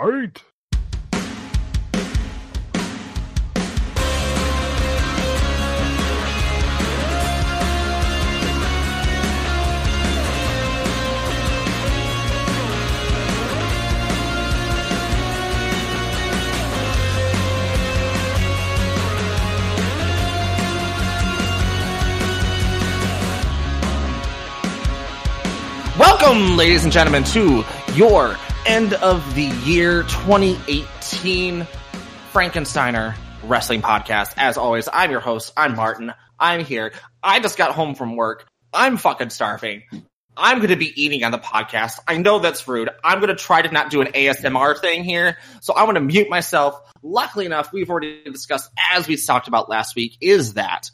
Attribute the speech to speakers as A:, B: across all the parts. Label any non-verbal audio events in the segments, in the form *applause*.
A: Fight!
B: Welcome, ladies and gentlemen, to your end of the year 2018 Frankensteiner Wrestling Podcast. As always, I'm your host. I'm Martin. I'm here. I just got home from work. I'm fucking starving. I'm going to be eating on the podcast. I know that's rude. I'm going to try to not do an ASMR thing here. So I want to mute myself. Luckily enough, we've already discussed, as we talked about last week, is that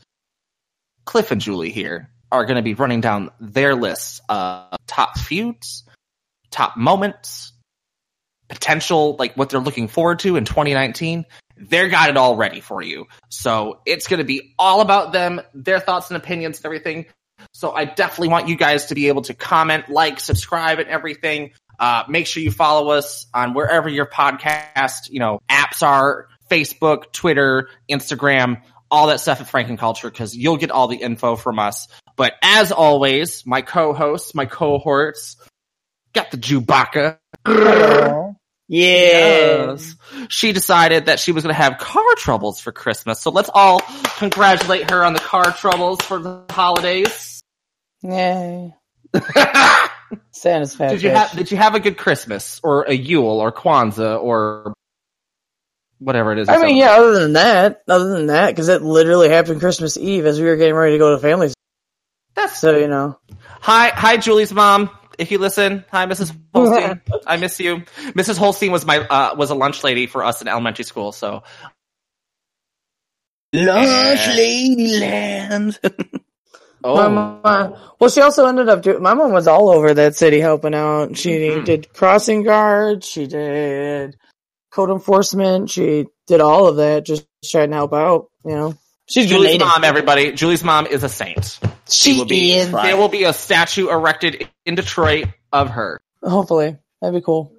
B: Cliff and Julie here are going to be running down their lists of top feuds, top moments, potential, like what they're looking forward to in 2019. They're got it all ready for you. So it's going to be all about them, their thoughts and opinions and everything. So I definitely want you guys to be able to comment, like, subscribe and everything. Uh, make sure you follow us on wherever your podcast, you know, apps are, Facebook, Twitter, Instagram, all that stuff at Franken Culture, because you'll get all the info from us. But as always, my co-hosts, my cohorts, got the Chewbacca. Yes. She decided that she was going to have car troubles for Christmas. So let's all congratulate her on the car troubles for the holidays.
C: Yay. *laughs* Santa's fat
B: Did you
C: bitch.
B: have Did you have a good Christmas or a Yule or Kwanzaa or whatever it is?
C: I mean, yeah, other than that, other than that, because it literally happened Christmas Eve as we were getting ready to go to families.
B: That's
C: So, you know.
B: Hi, hi, Julie's mom. If you listen, hi, Mrs. Holstein. *laughs* I miss you. Mrs. Holstein was my uh, was a lunch lady for us in elementary school. So
D: Lunch Lady Land. *laughs*
C: Oh, my mom, well, she also ended up doing, my mom was all over that city helping out. She
B: Mhm.
C: did crossing guards, she did code enforcement, she did all of that, just trying to help out, you know. She's
B: Julie's
C: related.
B: mom, everybody. Julie's mom is a saint.
C: She
B: will be.
C: is.
B: There will be a statue erected in Detroit of her.
C: Hopefully. That'd be cool.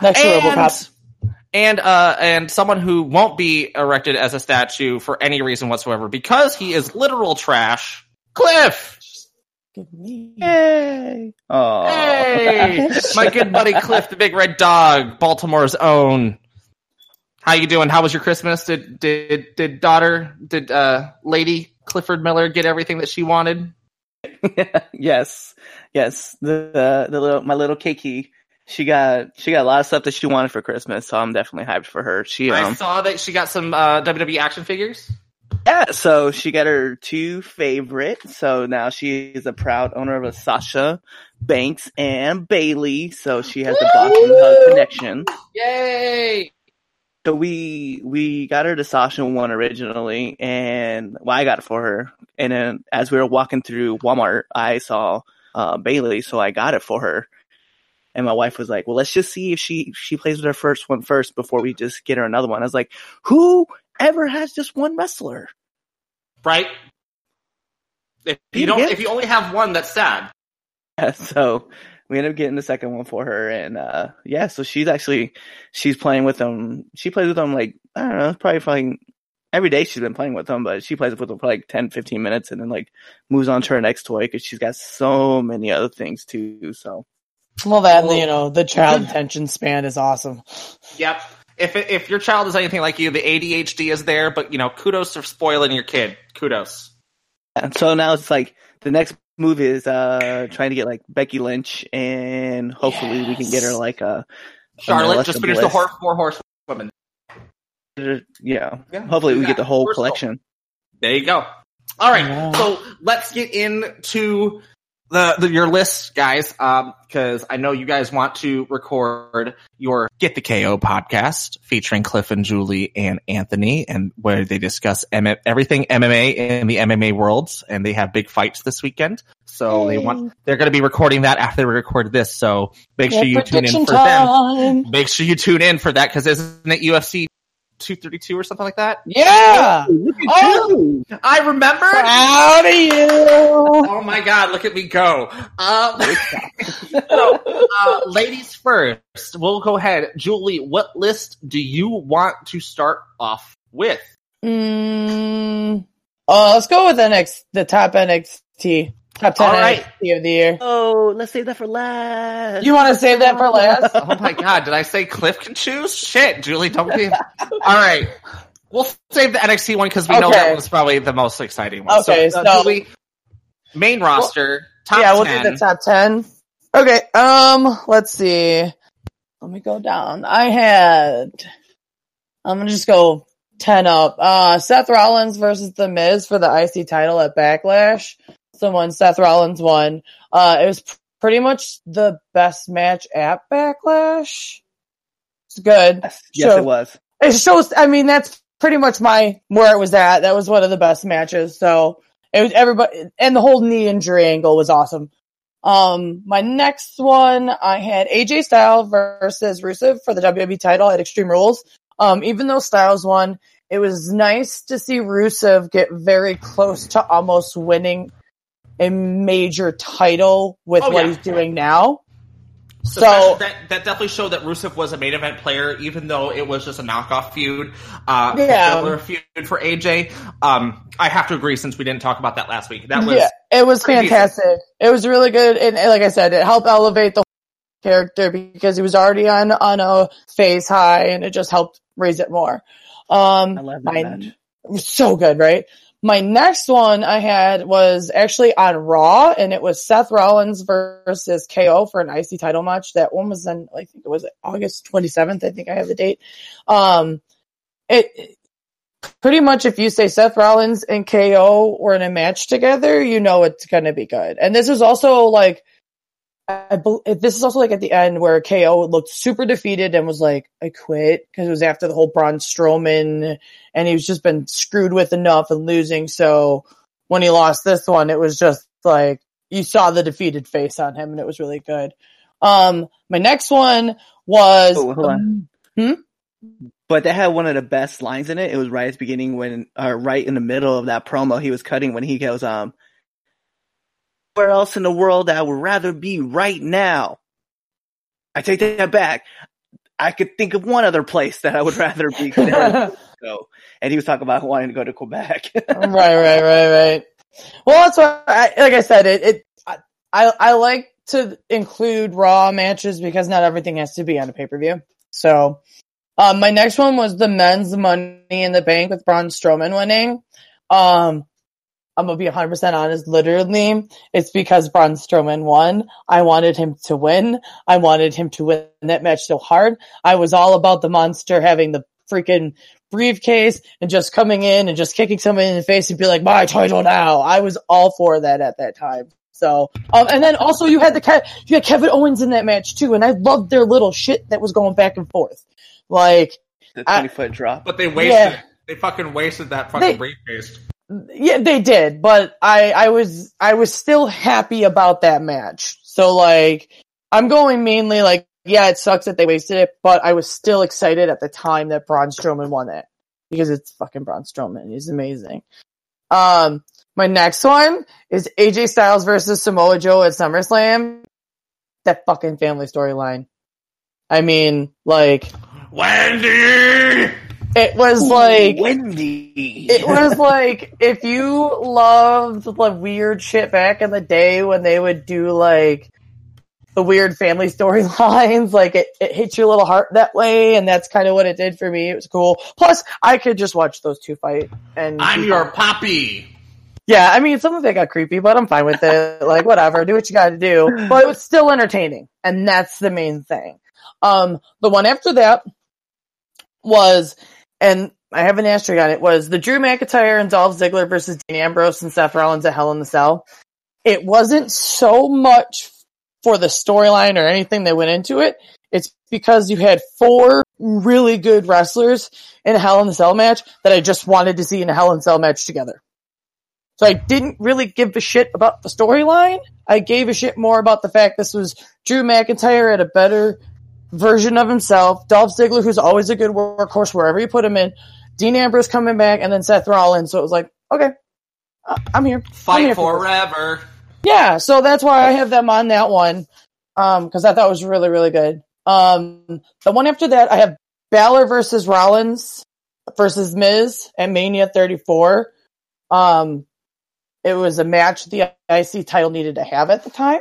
C: Next to
B: And,
C: Robocop.
B: and uh and someone who won't be erected as a statue for any reason whatsoever because he is literal trash. Cliff.
D: Yay! Oh,
B: Hey, *laughs* my good buddy Cliff, the big red dog, Baltimore's own. How you doing? How was your Christmas? Did did did daughter did uh lady Clifford Miller get everything that she wanted? *laughs*
D: yes, yes. The uh, the little my little Kiki. She got she got a lot of stuff that she wanted for Christmas, so I'm definitely hyped for her. She
B: I
D: um
B: saw that she got some uh, WWE action figures.
D: yeah, so she got her two favorite. So now she is a proud owner of a Sasha Banks and Bayley. So she has the Boss 'n' Hug connection.
B: Yay!
D: So we we got her the Sasha one originally, and well, I got it for her. And then as we were walking through Walmart, I saw uh, Bayley, so I got it for her. And my wife was like, "Well, let's just see if she she plays with her first one first before we just get her another one." I was like, "Who ever has just one wrestler?"
B: Right? If you
D: You
B: don't, if you only have one, that's sad.
D: Yeah, *laughs* so we ended up getting the second one for her, and uh yeah, so she's actually she's playing with them. She plays with them like I don't know, probably playing every day. She's been playing with them, but she plays with them for like 10, 15 minutes, and then like moves on to her next toy because she's got so many other things too. So
C: Well, that, and, you know, the child attention span is awesome.
B: Yep. If if your child is anything like you, the ADHD is there, but you know, kudos for spoiling your kid. Kudos.
D: and so now it's like the next move is uh trying to get like Becky Lynch, and hopefully we can get her like a
B: Charlotte
D: Alexa
B: just finished the horse four horsewomen.
D: yeah.
B: Yeah,
D: Hopefully we
B: that.
D: get the whole
B: First of all.
D: collection.
B: There you go. All right,
C: Wow.
B: so let's get into the, the your list, guys, um, because I know you guys want to record your Get the KO podcast featuring Cliff and Julie and Anthony, and where they discuss M- everything MMA in the MMA worlds, and they have big fights this weekend. So they want they're going to be recording that after we record this. So make sure you tune in for them. Make sure you tune in for that because isn't it UFC 232 or something like that.
C: Yeah.
D: Look at
C: Oh.
D: you.
B: I remember.
C: Proud of you.
B: Oh my god, look at me go. Um, *laughs* so, uh, ladies first, we'll go ahead. Julie, what list do you want to start off with?
C: Mm, uh, let's go with NXT, the top NXT, top 10
B: All right.
C: NXT of the year.
D: Oh, let's save that for last.
C: You want to save that for last? *laughs*
B: Oh my god, did I say Cliff can choose? Shit, Julie, don't be. *laughs* All right. We'll save the NXT one because we know that was probably the most exciting one.
C: Okay,
B: so, uh,
C: so-
B: Julie, main roster, top
C: yeah, we'll
B: 10.
C: do the top 10. Okay, um, let's see. Let me go down. I had, I'm gonna just go 10 up. Uh, Seth Rollins versus The Miz for the IC title at Backlash. Someone, Seth Rollins won. Uh, it was p- pretty much the best match at Backlash. It's good.
D: Yes, yes,
C: So-
D: it was.
C: it shows i mean that's pretty much my where it was at that was one of the best matches so it was everybody and the whole knee injury angle was awesome um my next one i had aj styles versus rusev for the wwe title at extreme rules um even though styles won it was nice to see rusev get very close to almost winning a major title with
B: Oh,
C: what
B: yeah.
C: he's doing now
B: So,
C: So-
B: that, that definitely showed that Rusev was a main event player, even though it was just a knockoff feud, uh,
C: Yeah.
B: feud for AJ. Um, I have to agree since we didn't talk about that last week. That was
C: yeah, it was
B: pretty
C: fantastic. It was really good, and, and like I said, it helped elevate the character because he was already on on a phase high, and it just helped raise it more. Um,
D: I love that
C: my-
D: match.
C: it was so good, right? My next one I had was actually on Raw, and it was Seth Rollins versus KO for an IC title match. That one was in, I think it was August 27th. I think I have the date. Um, it pretty much if you say Seth Rollins and KO were in a match together, you know it's to be good. And this is also like, I, this is also like at the end where KO looked super defeated and was like, I quit because it was after the whole Braun Strowman and he's just been screwed with enough and losing. So when he lost this one, it was just like you saw the defeated face on him and it was really good. Um, my next one was,
D: Oh, on.
C: Hmm?
D: But that had one of the best lines in it. It was right at the beginning when, uh, right in the middle of that promo he was cutting when he goes, um, where else in the world I would rather be right now? I take that back. I could think of one other place that I would rather be go. *laughs* And he was talking about wanting to go to Quebec.
C: right, right, right. Right. Well, that's why, I, like I said, it, it, I, I like to include raw matches because not everything has to be on a pay-per-view. So, um, my next one was the men's money in the bank with Braun Strowman winning. Um, I'm gonna be 100% honest, literally, it's because Braun Strowman won. I wanted him to win. I wanted him to win that match so hard. I was all about the monster having the freaking briefcase and just coming in and just kicking someone in the face and be like, my title now. I was all for that at that time. So, um, and then also you had the Ke- you had Kevin Owens in that match too, and I loved their little shit that was going back and forth. Like,
D: the
C: I-
D: 20 foot drop.
B: But they wasted.
C: Yeah.
B: They fucking wasted that fucking
C: They-
B: briefcase.
C: Yeah, they did, but I, I was, I was still happy about that match. So like, I'm going mainly like, yeah, it sucks that they wasted it, but I was still excited at the time that Braun Strowman won it because it's fucking Braun Strowman. He's amazing. Um, my next one is AJ Styles versus Samoa Joe at SummerSlam. That fucking family storyline. I mean, like,
B: Wendy.
C: It was like,
D: Wendy.
C: it was like if you loved the weird shit back in the day when they would do like the weird family *laughs* storylines, like it, it hit your little heart that way, and that's kind of what it did for me. It was cool. Plus, I could just watch those two fight, and
B: I'm your
C: fine.
B: poppy.
C: yeah. I mean, some of it got creepy, but I'm fine with it. *laughs* like whatever, do what you got to do. But it was still entertaining, and that's the main thing. Um, the one after that was, and I have an asterisk on it, was the Drew McIntyre and Dolph Ziggler versus Dean Ambrose and Seth Rollins at Hell in the Cell. It wasn't so much for the storyline or anything that went into it. It's because you had four really good wrestlers in a Hell in the Cell match that I just wanted to see in a Hell in the Cell match together. So I didn't really give a shit about the storyline. I gave a shit more about the fact this was Drew McIntyre at a better version of himself. Dolph Ziggler, who's always a good workhorse wherever you put him in. Dean Ambrose coming back, and then Seth Rollins. So it was like, okay, I'm here. I'm
B: Fight
C: here for this.
B: forever.
C: Yeah, so that's why I have them on that one. Um, cause I thought it was really, really good. Um, the one after that, I have Balor versus Rollins versus Miz at Mania 34. Um, it was a match the IC title needed to have at the time.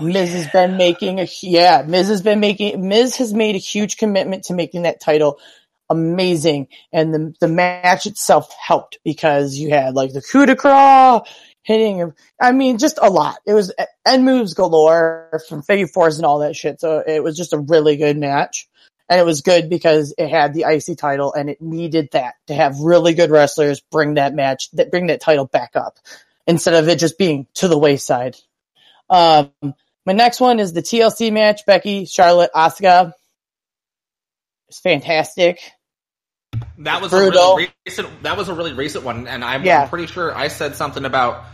C: Miz has been making a, yeah, Miz has been making, Miz has made a huge commitment to making that title amazing. And the, the match itself helped because you had like the coup de grace, hitting him. I mean, just a lot. It was end moves galore from figure fours and all that shit. So it was just a really good match. And it was good because it had the IC title and it needed that to have really good wrestlers bring that match, that bring that title back up instead of it just being to the wayside. Um, my next one is the TLC match, Becky, Charlotte, Asuka. It's fantastic.
B: That was
C: Brutal.
B: a really recent. That was a really recent one, and I'm,
C: Yeah.
B: I'm pretty sure I said something about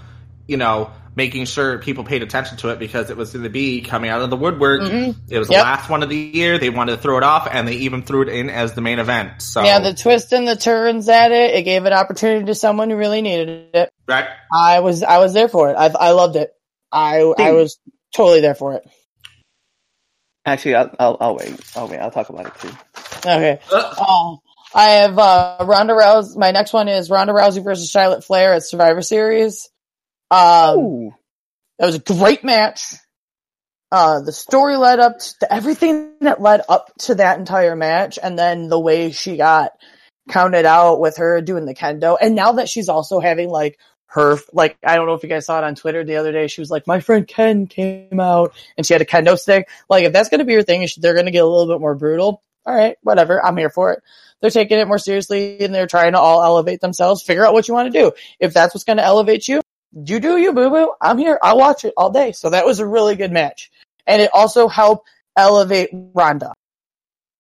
B: you know making sure people paid attention to it because it was going to be coming out of the woodwork.
C: Mhm.
B: It was the last one of the year. They wanted to throw it off, and they even threw it in as the main event. So
C: Yeah, the twist and the turns at it, it gave an opportunity to someone who really needed it.
B: right.
C: I was I was there for it. I I loved it. I I was totally there for it.
D: Actually, I'll, I'll, I'll wait. I'll wait. I'll talk about it too.
C: Okay.
B: Uh,
C: Um, I have uh, Ronda Rousey. My next one is Ronda Rousey versus Charlotte Flair at Survivor Series. Um,
D: Ooh.
C: it was a great match. Uh, the story led up to everything that led up to that entire match, and then the way she got counted out with her doing the kendo, and now that she's also having like her like I don't know if you guys saw it on Twitter the other day. She was like, "My friend Ken came out, and she had a kendo stick." Like, if that's going to be your thing, they're going to get a little bit more brutal. All right, whatever. I'm here for it. They're taking it more seriously, and they're trying to all elevate themselves. Figure out what you want to do. If that's what's going to elevate you, you do you, boo boo. I'm here. I'll watch it all day. So that was a really good match. And it also helped elevate Ronda.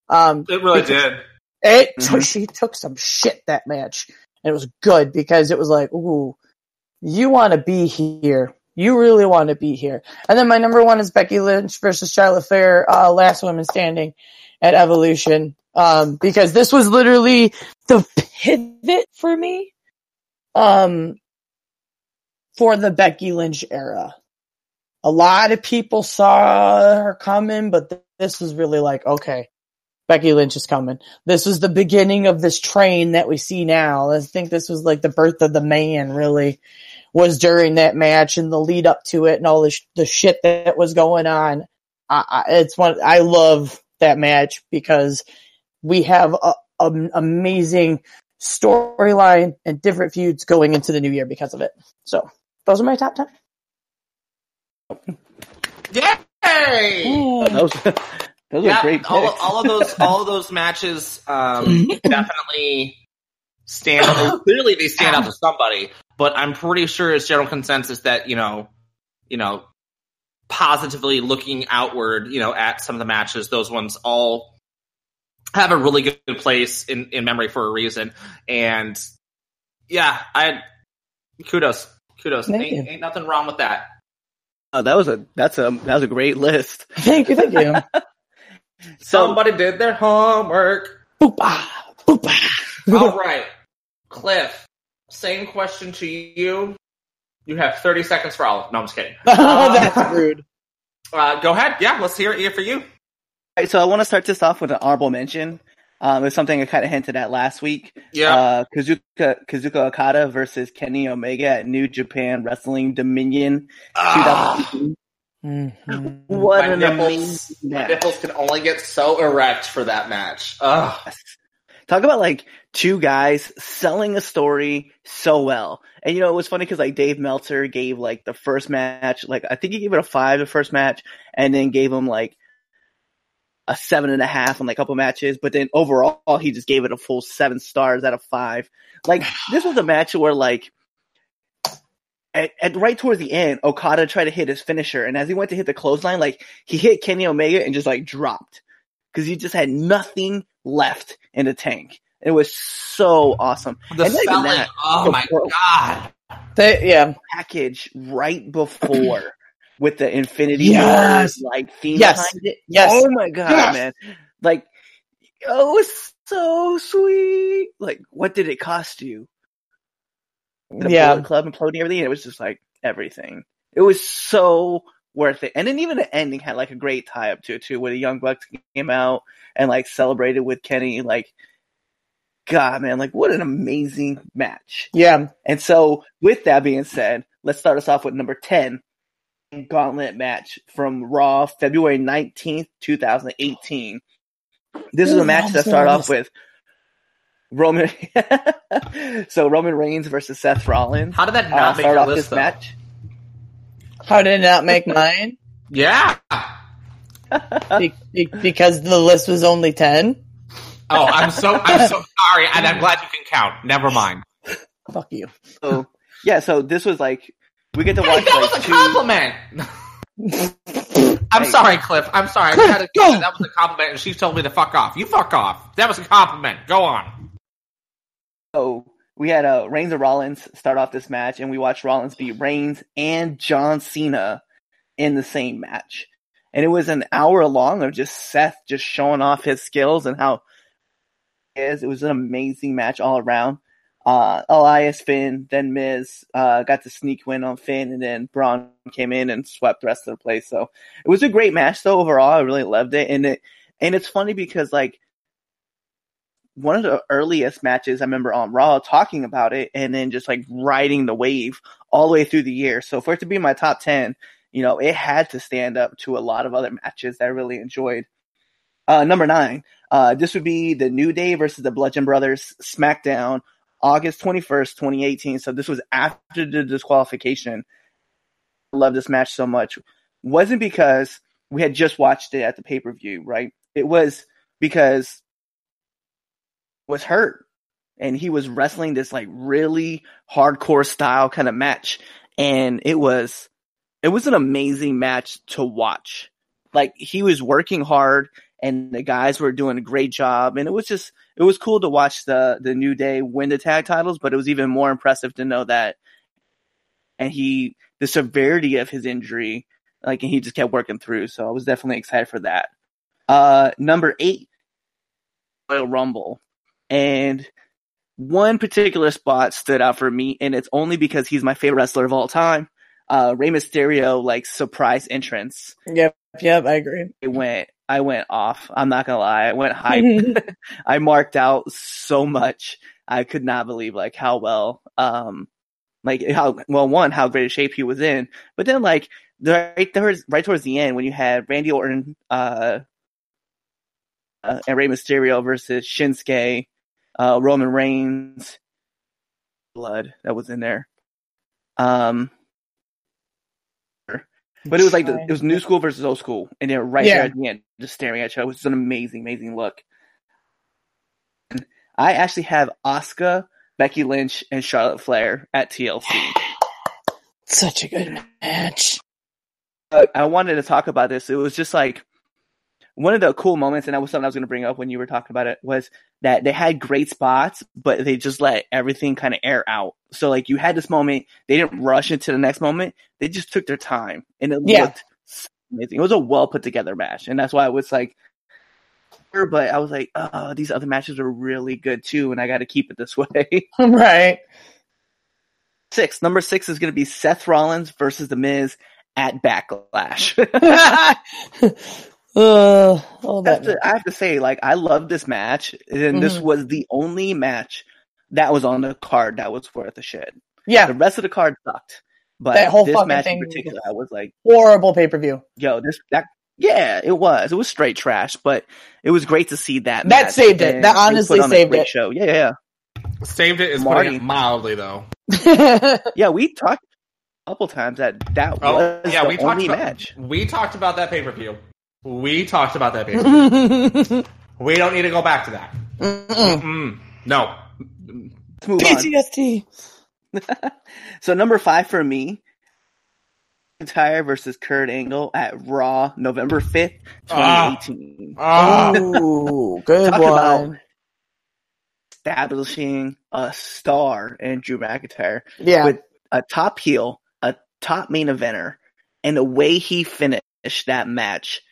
C: Um,
B: it really did.
C: It,
D: Mhm.
C: she took some shit that match. And it was good because it was like, ooh, you want to be here. You really want to be here. And then my number one is Becky Lynch versus Charlotte Flair, uh, last woman standing at Evolution. Um, because this was literally the pivot for me. Um, for the Becky Lynch era. A lot of people saw her coming, but th- this was really like, okay, Becky Lynch is coming. This was the beginning of this train that we see now. I think this was like the birth of the man really was during that match and the lead up to it and all the, sh- the shit that was going on. I, I, it's one, I love that match because we have a, an amazing storyline and different feuds going into the new year because of it. So those are my top 10.
B: Yay!
D: Oh, those *laughs* those
B: yeah,
D: are great
B: all, all of those, all of *laughs* those matches, um, definitely stand. well, *coughs* clearly, they stand out to somebody. But I'm pretty sure it's general consensus that you know, you know, positively looking outward, you know, at some of the matches, those ones all have a really good place in, in memory for a reason. And yeah, I kudos, kudos. Ain't, ain't nothing wrong with that.
D: Oh, that was a that's a that was a great list. *laughs*
C: Thank you, thank you. *laughs*
D: So
B: Somebody did their homework.
C: Boop, ah, boop, ah.
B: All *laughs* right, Cliff. Same question to you. You have 30 seconds for all. No, I'm just kidding. *laughs*
C: That's rude.
B: Uh, go ahead. Yeah, let's hear it here for you.
D: All right, so I want to start this off with an honorable mention. Um, it's something I kind of hinted at last week.
B: Yeah.
D: Uh, Kazuka Kazuka Okada versus Kenny Omega at New Japan Wrestling Dominion
B: Ah,
D: 2018.
C: Mhm.
D: What
B: my
D: an
B: nipples,
D: amazing
B: my nipples can only get so erect for that match. Ugh.
D: Talk about like two guys selling a story so well. And you know, it was funny because like Dave Meltzer gave like the first match, like I think he gave it a five the first match, and then gave him like a seven and a half on like a couple matches. But then overall, he just gave it a full seven stars out of five. Like this was a match where like. At, at right towards the end, Okada tried to hit his finisher, and as he went to hit the clothesline, like he hit Kenny Omega and just like dropped because he just had nothing left in the tank. It was so awesome.
B: The
D: And
B: selling.
D: that,
B: oh my god.
C: They, yeah.
D: Package right before with the Infinity
C: Yes.
D: Wars like theme
C: Yes.
D: behind it.
C: Yes.
D: Oh my god,
C: Yes.
D: man! Like, oh, it's so sweet. Like, what did it cost you? The
C: yeah.
D: Club imploding everything. It was just like everything. It was so worth it. And then even the ending had like a great tie up to it too, where the Young Bucks came out and like celebrated with Kenny. Like, God, man, like what an amazing match.
C: Yeah.
D: And so, with that being said, let's start us off with number 10 gauntlet match from Raw, February 19th, 2018. This is a match
C: I'm
D: that
C: so
D: started off with Roman. *laughs* so, Roman Reigns versus Seth Rollins.
B: How did that
D: Uh,
B: not make
D: start
B: your
D: off
B: list
D: this
B: though?
D: match.
C: How did it not make mine? *laughs*
B: Yeah.
C: Be- be- because the list was only 10?
B: Oh, I'm so I'm so sorry, and I'm glad you can count. Never mind.
C: Fuck you.
D: So, yeah, so this was like, we get to
B: Hey,
D: watch
B: that was
D: like
B: a
D: two.
B: compliment. I'm
D: Hey.
B: sorry, Cliff. I'm sorry. I
C: Cliff,
B: had to,
C: go.
B: that was a compliment, and she told me to fuck off. You fuck off. That was a compliment. Go on.
D: So we had uh, Reigns and Rollins start off this match, and we watched Rollins beat Reigns and John Cena in the same match. And it was an hour long of just Seth just showing off his skills and how he It was an amazing match all around. Uh, Elias, Finn, then Miz uh, got the sneak win on Finn, and then Braun came in and swept the rest of the place. So it was a great match, though. Overall, I really loved it, and it and it's funny because like one of the earliest matches I remember on Raw talking about it and then just like riding the wave all the way through the year. So for it to be my top 10, you know, it had to stand up to a lot of other matches that I really enjoyed. Uh, number nine, uh, this would be the New Day versus the Bludgeon Brothers SmackDown, August 21st, 2018. So this was after the disqualification. I love this match so much. Wasn't because we had just watched it at the pay per view, right? It was because was hurt and he was wrestling this like really hardcore style kind of match and it was it was an amazing match to watch like he was working hard and the guys were doing a great job and it was just it was cool to watch the the new day win the tag titles but it was even more impressive to know that and he the severity of his injury like and he just kept working through so i was definitely excited for that uh number eight royal rumble and one particular spot stood out for me, and it's only because he's my favorite wrestler of all time. Uh, Rey Mysterio, like surprise entrance.
C: Yep. Yep. I agree.
D: It went, I went off. I'm not gonna lie, I went hype. *laughs* I marked out so much. I could not believe like how well, um, like how well one how great a shape he was in, but then like the, right there, right towards the end when you had Randy Orton, uh, uh and Rey Mysterio versus Shinsuke, uh, Roman Reigns, blood that was in there. Um, but it was like the, it was new school versus old school, and they're right
C: Yeah.
D: there at the end, just staring at each other. It was an amazing, amazing look. And I actually have Asuka, Becky Lynch, and Charlotte Flair at TLC.
C: Such a good match.
D: I wanted to talk about this. It was just like one of the cool moments, and that was something I was going to bring up when you were talking about it, was that they had great spots, but they just let everything kind of air out. So like you had this moment, they didn't rush into the next moment. They just took their time, and it
C: Yeah.
D: looked amazing. It was a well put together match, and that's why I was like, but I was like, oh, these other matches are really good too, and I got to keep it this *laughs* way. *laughs*
C: right.
D: six, number six is going to be Seth Rollins versus The Miz at Backlash. *laughs*
C: uh, all
D: I have, to, I have to say, like, I love this match, and this
C: Mhm.
D: was the only match that was on the card that was worth a shit.
C: Yeah, the
D: rest of the card sucked, but
C: That whole
D: this
C: fucking
D: match
C: thing
D: in
C: was-
D: particular, I was like,
C: Horrible pay per view.
D: yo, this that. Yeah, it was. It was straight trash, but it was great to see that.
C: That
D: match,
C: saved it. That honestly
D: put
C: saved
D: great
C: it.
D: Show, yeah, yeah,
B: Saved it is
D: Marty.
B: putting it mildly, though.
D: yeah. *laughs* yeah we talked a couple times that that
B: Oh,
D: was
B: yeah,
D: the
B: we talked about
D: match.
B: we talked about that pay per view. We talked about that pay per view. we don't need to go back to that.
C: Mm-mm.
B: Mm, no.
D: Let's move on.
C: PTSD. *laughs*
D: So number five for me, McIntyre versus Kurt Angle at Raw, November fifth,
B: Ah.
D: twenty eighteen.
B: Ah.
C: Ooh, good
D: Talk
C: one.
D: about- Establishing a star in Drew McIntyre
C: yeah.
D: with a top heel, a top main eventer, and the way he finished that match made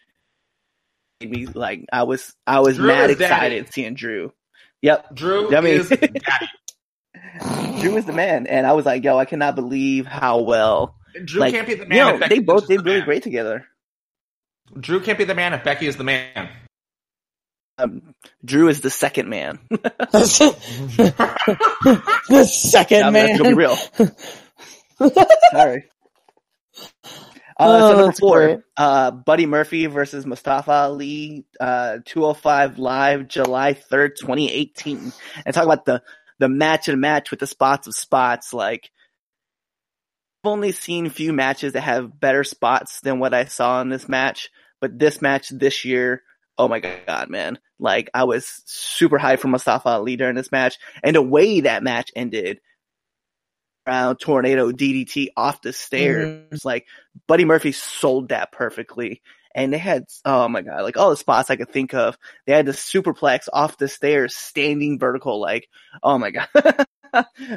D: me like I was I was
B: Drew
D: mad
B: is daddy.
D: excited seeing Drew. Yep,
B: Drew
D: I mean-
B: is. *laughs*
D: Drew is the man, and I was like, yo, I cannot believe how well.
B: Drew
D: like,
B: can't be the
D: you
B: man.
D: know,
B: if Becky
D: they both did
B: the
D: really
B: man.
D: great together.
B: Drew can't be the man if Becky is the man.
D: Um, Drew is the second man. *laughs* *laughs*
C: the second
D: I mean,
C: man.
D: Let's be real. Sorry. Uh,
C: Oh,
D: so number four, uh, Buddy Murphy versus Mustafa Ali, uh, 205 live, July 3rd, 2018. And talk about the, the match and match with the spots of spots. Like, I've only seen few matches that have better spots than what I saw in this match, but this match this year, oh my god, man. Like, I was super hyped for Mustafa Ali during this match, and the way that match ended, around tornado DDT off the stairs, mm-hmm. like, Buddy Murphy sold that perfectly. And they had, oh my god, like all the spots I could think of. They had the superplex off the stairs, standing vertical, like, oh my god. *laughs*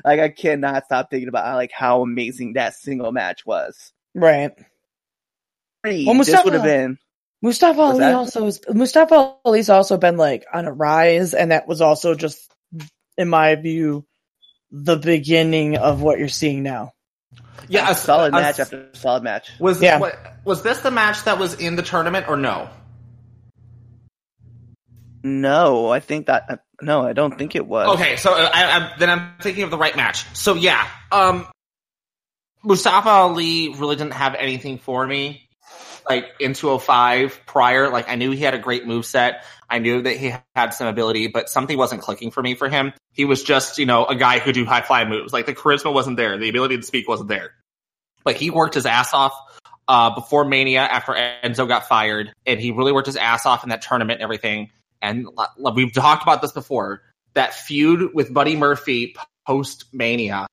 D: like I cannot stop thinking about like how amazing that single match was.
C: Right. Well,
D: this would have been
C: Mustafa Ali
D: that?
C: also is Mustafa Ali's also been like on a rise, and that was also just, in my view, the beginning of what you're seeing now.
B: Yeah,
D: a solid
B: a-
D: match after solid match.
B: Was
C: Yeah.
B: what, was this the match that was in the tournament or no?
D: No, I think that uh, no, I don't think it was.
B: Okay, so uh, I, I, then I'm thinking of the right match. So yeah, um, Mustafa Ali really didn't have anything for me. Like in 205 prior, like I knew he had a great move set. I knew that he had some ability, but something wasn't clicking for me for him. He was just, you know, a guy who do high fly moves. Like the charisma wasn't there, the ability to speak wasn't there. But he worked his ass off uh, before Mania after Enzo got fired, and he really worked his ass off in that tournament and everything. And l- we've talked about this before. That feud with Buddy Murphy post Mania,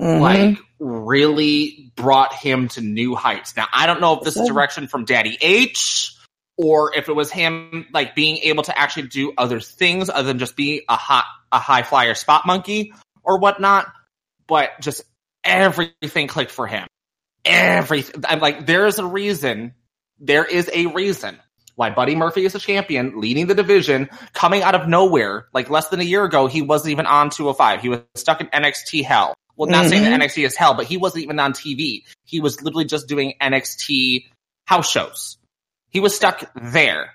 C: Mhm.
B: like, really brought him to new heights. Now, I don't know if this is direction from Daddy H or if it was him like being able to actually do other things other than just be a hot a high flyer spot monkey or whatnot. But just everything clicked for him. Everything. I'm like, there is a reason. There is a reason why Buddy Murphy is a champion, leading the division, coming out of nowhere. Like less than a year ago, he wasn't even on 205. He was stuck in NXT hell. Well, not saying that NXT is hell, but he wasn't even on TV. He was literally just doing NXT house shows. He was stuck there.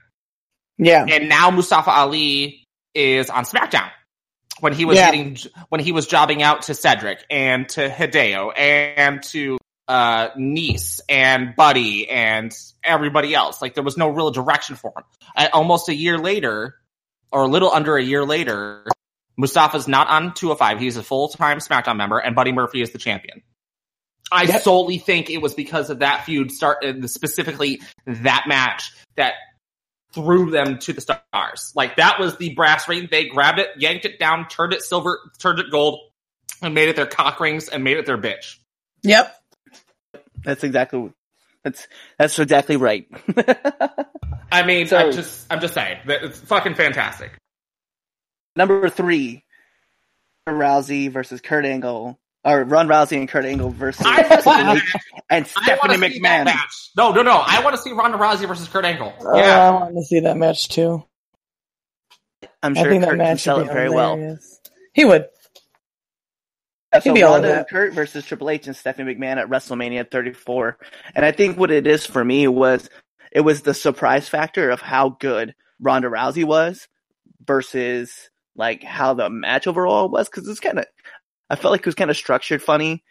C: yeah.
B: And now Mustafa Ali is on SmackDown. When he was
C: Yeah.
B: getting, when he was jobbing out to Cedric and to Hideo and to uh Nese and Buddy and everybody else. Like there was no real direction for him. Uh, almost a year later, or a little under a year later, Mustafa's not on 205. He's a full time SmackDown member, and Buddy Murphy is the champion. I
C: Yep.
B: solely think it was because of that feud, start uh, specifically that match that threw them to the stars. Like that was the brass ring. They grabbed it, yanked it down, turned it silver, turned it gold, and made it their cock rings and made it their bitch.
C: Yep.
D: That's exactly that's that's exactly right. *laughs*
B: I mean,
D: So-
B: I'm just, I'm just saying that it's fucking fantastic.
D: Number three, Rousey versus Kurt Angle, or Ron Rousey and Kurt Angle versus
B: I wanna see
D: Stephanie
B: that
D: Mc-
B: match.
D: and
B: I
D: Stephanie
B: to see that
D: McMahon.
B: match. No, no, no. I want to see Ronda Rousey versus Kurt Angle.
C: Uh,
B: Yeah.
C: I want to see that match too.
D: I'm
C: I
D: sure
C: think that
D: Kurt can
C: match
D: sell it
C: be
D: very well.
C: He would.
D: So
C: He'd be all
D: Ronda
C: that.
D: Kurt versus Triple H and Stephanie McMahon at WrestleMania 34. And I think what it is for me was it was the surprise factor of how good Ronda Rousey was versus like how the match overall was because it's kind of I felt like it was kind of structured funny.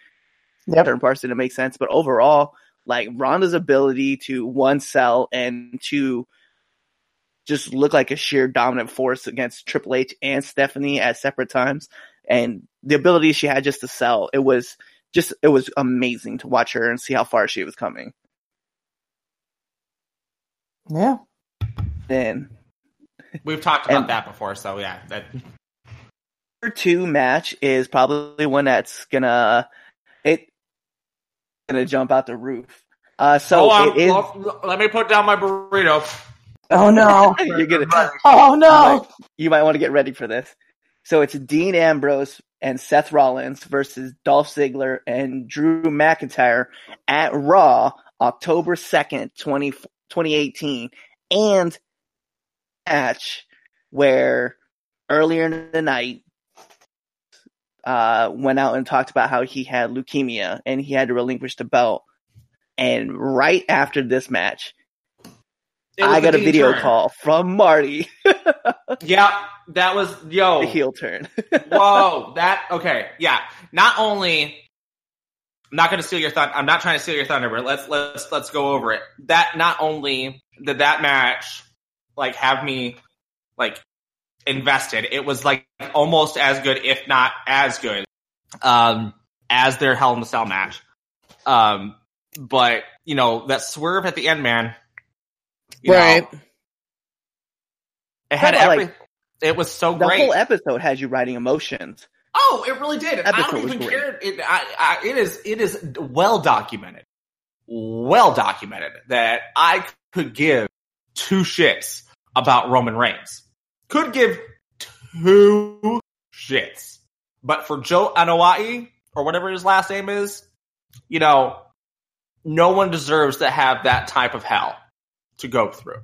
C: Yep.
D: Certain parts didn't make sense, but overall, like Ronda's ability to one sell and to just look like a sheer dominant force against Triple H and Stephanie at separate times, and the ability she had just to sell, it was just it was amazing to watch her and see how far she was coming.
C: Yeah.
D: Then
B: We've talked about
D: And-
B: that before, so yeah. That,
D: number two match is probably one that's gonna it gonna jump out the roof. Uh, so
B: Hold on,
D: it is.
B: well, let me put down my burrito.
C: Oh no. *laughs*
D: you're gonna
C: Oh no.
D: you might want to get ready for this. So it's Dean Ambrose and Seth Rollins versus Dolph Ziggler and Drew McIntyre at Raw October 2nd, 20, 2018, and match where earlier in the night, uh, went out and talked about how he had leukemia and he had to relinquish the belt. And right after this match, I got a video
B: turn.
D: call from Marty, *laughs*
B: Yeah, that was yo.
D: the heel turn. *laughs*
B: Whoa, that okay, yeah. Not only, I'm not going to steal your thunder. I'm not trying to steal your thunder, but let's let's let's go over it. That not only did that match like have me like invested, it was like almost as good, if not as good, um, as their Hell in the Cell match. Um, but you know that swerve at the end, man. you know,
C: right.
B: it had every.
D: like,
B: it was so
D: the
B: great.
D: whole episode has you writing emotions.
B: Oh, it really did. I don't even care. It, I, I, it is it is well documented, well documented that I could give two shits about Roman Reigns. Could give two shits, but for Joe Anoa'i or whatever his last name is, you know, no one deserves to have that type of hell to go through.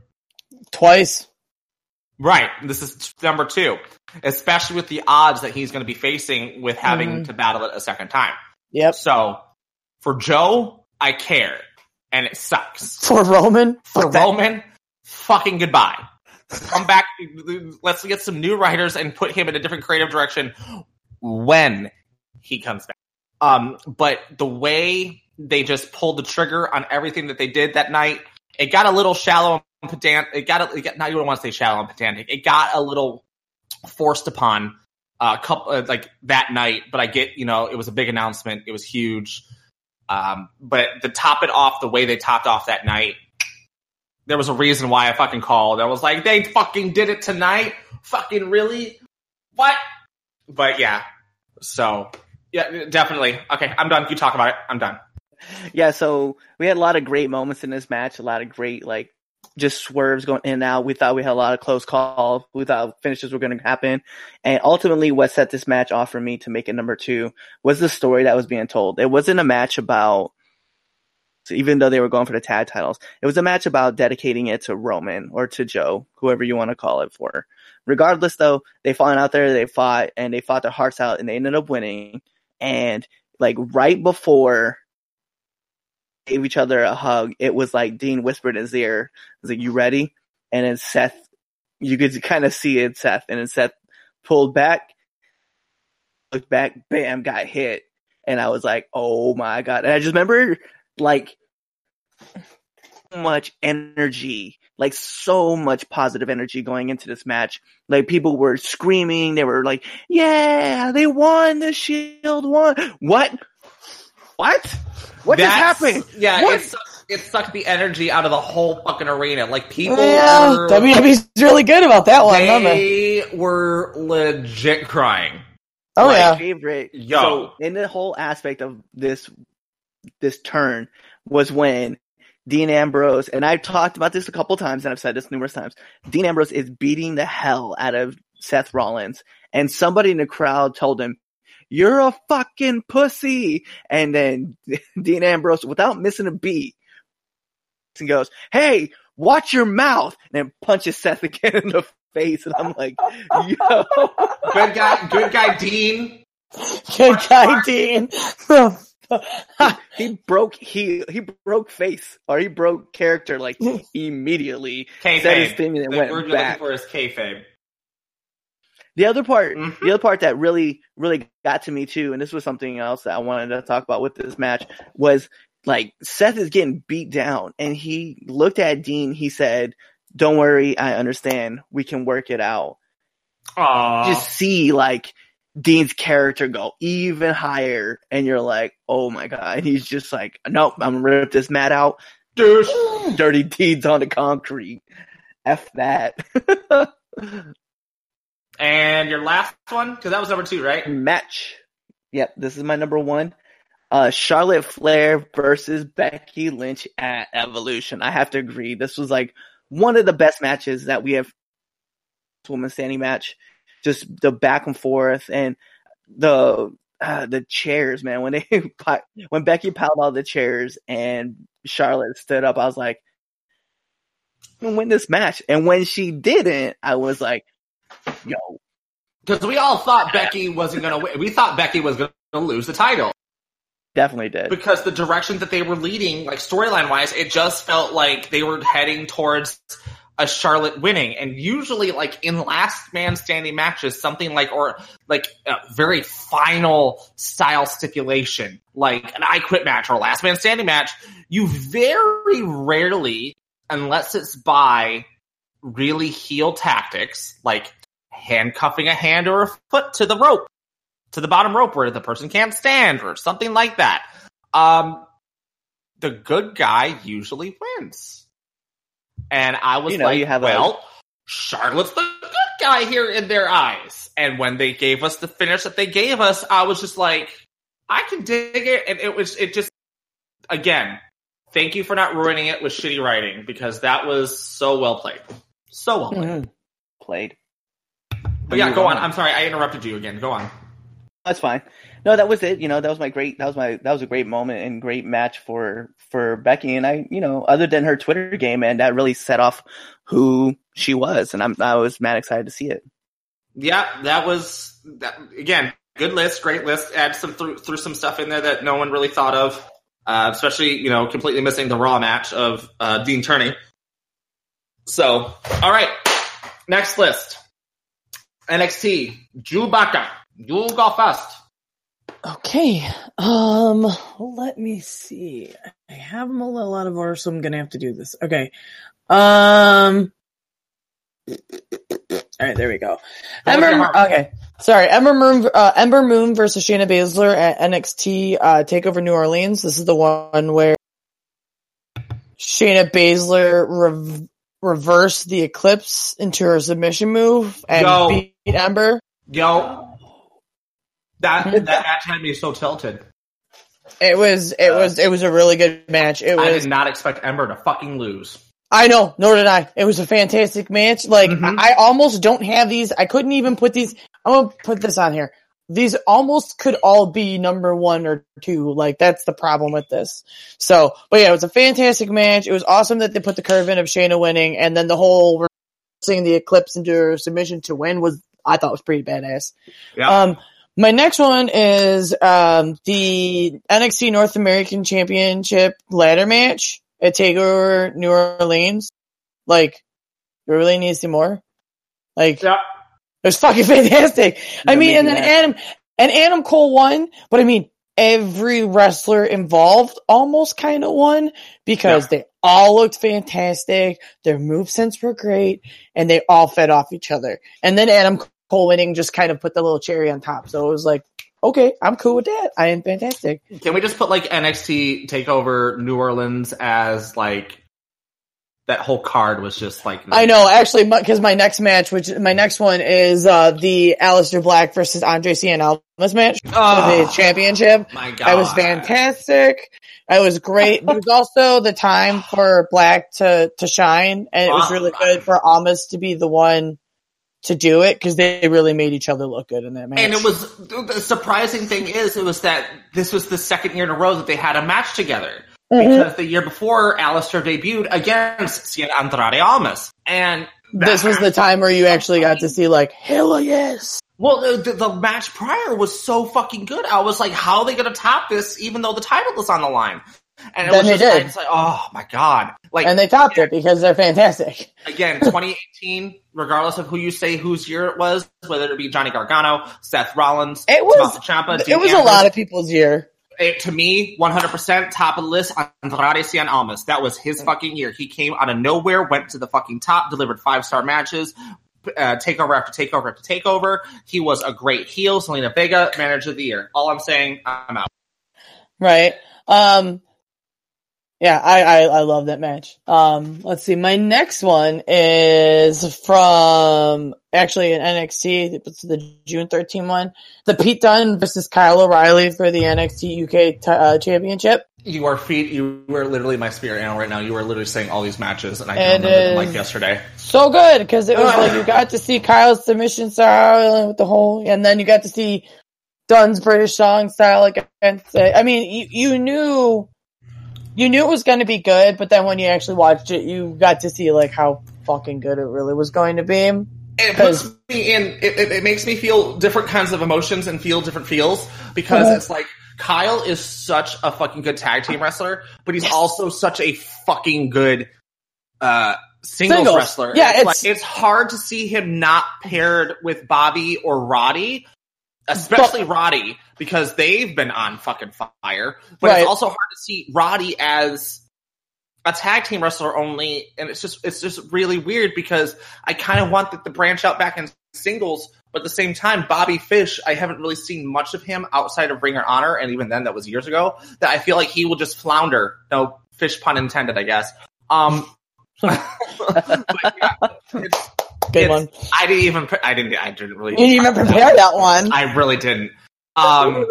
C: Twice.
B: Right. This is number two, especially with the odds that he's going to be facing with having
C: Mhm.
B: to battle it a second time.
C: Yep.
B: So for Joe, I care and it sucks.
C: For Roman.
B: For
C: fuck that-
B: Roman, fucking goodbye. Come back. Let's get some new writers and put him in a different creative direction when he comes back. Um, but the way they just pulled the trigger on everything that they did that night, it got a little shallow and pedant. It got, a, it got not you don't want to say shallow and pedantic. It got a little forced upon a uh, couple uh, like that night. But I get you know it was a big announcement. It was huge. Um, but to top it off the way they topped off that night, there was a reason why I fucking called. I was like, they fucking did it tonight. Fucking really? What? But yeah. So yeah, definitely. Okay, I'm done. You talk about it. I'm done.
D: Yeah, so we had a lot of great moments in this match, a lot of great like just swerves going in and out. We thought we had a lot of close calls. We thought finishes were going to happen, and ultimately, what set this match off for me to make it number two was the story that was being told. It wasn't a match about, even though they were going for the tag titles, it was a match about dedicating it to Roman or to Joe, whoever you want to call it for. Regardless, though, they fought out there, they fought, and they fought their hearts out, and they ended up winning. And like right before they gave each other a hug, it was like Dean whispered in his ear, "Was like, you ready?" And then Seth, you could kind of see it, Seth, and then Seth pulled back, looked back, bam, got hit, and I was like, "Oh my god!" And I just remember like much energy, like so much positive energy going into this match. Like people were screaming, they were like, "Yeah, they won! The Shield won! What? What? What just happened?"
B: Yeah,
D: What?
B: it sucked, it sucked the energy out of the whole fucking arena. Like people
C: Yeah,
B: were,
C: WWE's really good about that one, they?
B: they were legit crying.
C: Oh
D: my
C: yeah.
D: favorite.
B: Yo.
D: So in the whole aspect of this this turn was when Dean Ambrose and I've talked about this a couple times and I've said this numerous times. Dean Ambrose is beating the hell out of Seth Rollins and somebody in the crowd told him, "You're a fucking pussy." And then *laughs* Dean Ambrose without missing a beat and goes, "Hey, watch your mouth." And then punches Seth again *laughs* in the face and I'm like, "Yo."
B: Good guy, good guy, Dean. *laughs*
C: Good guy, Dean. *laughs*
D: he broke he he broke face or he broke character like *laughs* immediately. Said his
B: Kayfabe.
D: thing and
B: The
D: went
B: word you're
D: back.
B: looking for is kayfabe.
D: The other part,
B: Mhm.
D: the other part that really really got to me too, and this was something else that I wanted to talk about with this match was like Seth is getting beat down, and he looked at Dean. He said, "Don't worry, I understand. We can work it out."
B: Aww.
D: Just see like. Dean's character go even higher, and you're like, "Oh my god!" And he's just like, "Nope, I'm gonna rip this mat out."
B: douche. *gasps*
D: dirty deeds on the concrete. F that. *laughs*
B: And your last one, because that was number two, right?
D: Match. Yep, this is my number one. Uh, Charlotte Flair versus Becky Lynch at Evolution. I have to agree. This was like one of the best matches that we have. Woman standing match, just the back and forth and the uh, the chairs, man. When they *laughs* when Becky piled all the chairs and Charlotte stood up, I was like, win this match. And when she didn't, I was like, yo,
B: Because we all thought Becky wasn't going to win. We thought Becky was going to lose the title
D: definitely did.
B: because the direction that they were leading, like storyline wise, it just felt like they were heading towards a Charlotte winning. And usually, like in last man standing matches, something like or like a very final style stipulation, like an I quit match or last man standing match, you very rarely, unless it's by really heel tactics, like handcuffing a hand or a foot to the rope, to the bottom rope where the person can't stand or something like that. Um, the good guy usually wins. And I was
D: You know,
B: like,
D: you have a-
B: well, Charlotte's the good guy here in their eyes. And when they gave us the finish that they gave us, I was just like, I can dig it. And it was, it just, again, thank you for not ruining it with shitty writing because that was so well played. So well played.
C: Mhm.
D: Played.
B: But yeah, go on.
D: on.
B: I'm sorry, I interrupted you again. Go on.
D: That's fine. No, that was it. You know, that was my great. That was my. That was a great moment and great match for for Becky. And I, you know, other than her Twitter game, and that really set off who she was. And I'm. I was mad excited to see it.
B: Yeah, that was that again. Good list, great list. Add some through through some stuff in there that no one really thought of, uh, especially you know completely missing the Raw match of uh, Dean Turney. So, all right, next list. NXT Chewbacca. You go first.
C: Okay. Um, let me see. I have them all a lot of order, so I'm gonna have to do this. Okay. Um. All right, there we go.
B: Go with your
C: Ember. Okay, sorry. Ember Moon. Uh, Ember Moon versus Shayna Baszler at NXT uh, Takeover New Orleans. This is the one where Shayna Baszler rev- reversed the Eclipse into her submission move and
B: Yo.
C: beat Ember.
B: Yo, that *laughs* that match had me so tilted.
C: It was. It was. It was a really good match. It
B: I
C: was.
B: did not expect Ember to fucking lose.
C: I know, nor did I. It was a fantastic match. Like,
B: Mhm.
C: I, I almost don't have these. I couldn't even put these. I'm gonna put this on here. These almost could all be number one or two. Like, that's the problem with this. So, but yeah, it was a fantastic match. It was awesome that they put the curve in of Shayna winning, and then the whole seeing the Eclipse into her submission to win was, I thought was pretty badass.
B: Yeah.
C: Um, my next one is um, the NXT North American Championship ladder match at Takeover New Orleans. Like, you really need to see more. Like,
B: Yeah.
C: it was fucking *laughs* fantastic. I mean, and then
D: that.
C: Adam and Adam Cole won, but I mean, every wrestler involved almost kind of won because they all looked fantastic. Their movesets were great, and they all fed off each other. And then Adam Cole winning just kind of put the little cherry on top. So it was like, okay, I'm cool with that. I am fantastic.
B: Can we just put like NXT Takeover New Orleans as like that whole card was just like
C: I know, actually, because my next match, which my next one is uh the Aleister Black versus Andrade Cien Almas match for
B: Oh,
C: the championship.
B: my god,
C: That was fantastic. It was great. It was also the time for Black to to shine, and it was *laughs* really good for Almas to be the one to do it because they really made each other look good in that match.
B: And it was the surprising thing is it was that this was the second year in a row that they had a match together.
C: Mhm.
B: Because the year before, Aleister debuted against Cien Andrade Almas, and
C: this was the time where you actually got to see like hell yes.
B: well, the, the, the match prior was so fucking good. I was like, how are they going to top this, even though the title was on the line? And it
C: Then
B: was
C: they
B: just,
C: did.
B: it's like, oh my god, like
C: And they topped it because they're fantastic. *laughs*
B: again, 2018, regardless of who you say whose year it was, whether it be Johnny Gargano, Seth Rollins,
C: It was-
B: Ciampa,
C: It
B: Dean
C: was a lot of people's year.
B: it, to me, 100% top of the list, Andrade Cien Almas. That was his fucking year. He came out of nowhere, went to the fucking top, delivered five star matches, uh, takeover after takeover after takeover. He was a great heel. Zelina Vega, manager of the year. All I'm saying, I'm out.
C: Right. Um yeah, I, I, I love that match. Um let's see. My next one is from actually an NXT, it's the June 13 one. The Pete Dunne versus Kyle O'Reilly for the NXT UK t- uh, championship.
B: You are feet. You were literally my spirit animal right now. You are literally saying all these matches, and I can remember them like yesterday.
C: So good because it was like you got to see Kyle's submission style with the whole, and then you got to see Dunne's British song style against it. I mean, you, you knew you knew it was going to be good, but then when you actually watched it, you got to see like how fucking good it really was going to be.
B: It puts me in. It, it, it makes me feel different kinds of emotions and feel different feels because
C: Uh-huh.
B: it's like Kyle is such a fucking good tag team wrestler, but he's also such a fucking good uh, singles,
C: Singles.
B: wrestler.
C: Yeah,
B: it's,
C: it's-
B: like it's hard to see him not paired with Bobby or Roddy, especially Roddy because they've been on fucking fire. But
C: Right.
B: it's also hard to see Roddy as a tag team wrestler only, and it's just it's just really weird because I kind of want that to branch out back in singles, but at the same time, Bobby Fish, I haven't really seen much of him outside of Ring Honor, and even then, that was years ago. That I feel like he will just flounder. No fish pun intended, I guess. Um, *laughs* but yeah, it's,
C: Good
B: it's-
C: one.
B: I didn't even. pre- I didn't. I didn't really.
C: You didn't even prepare that one.
B: I really didn't. Um,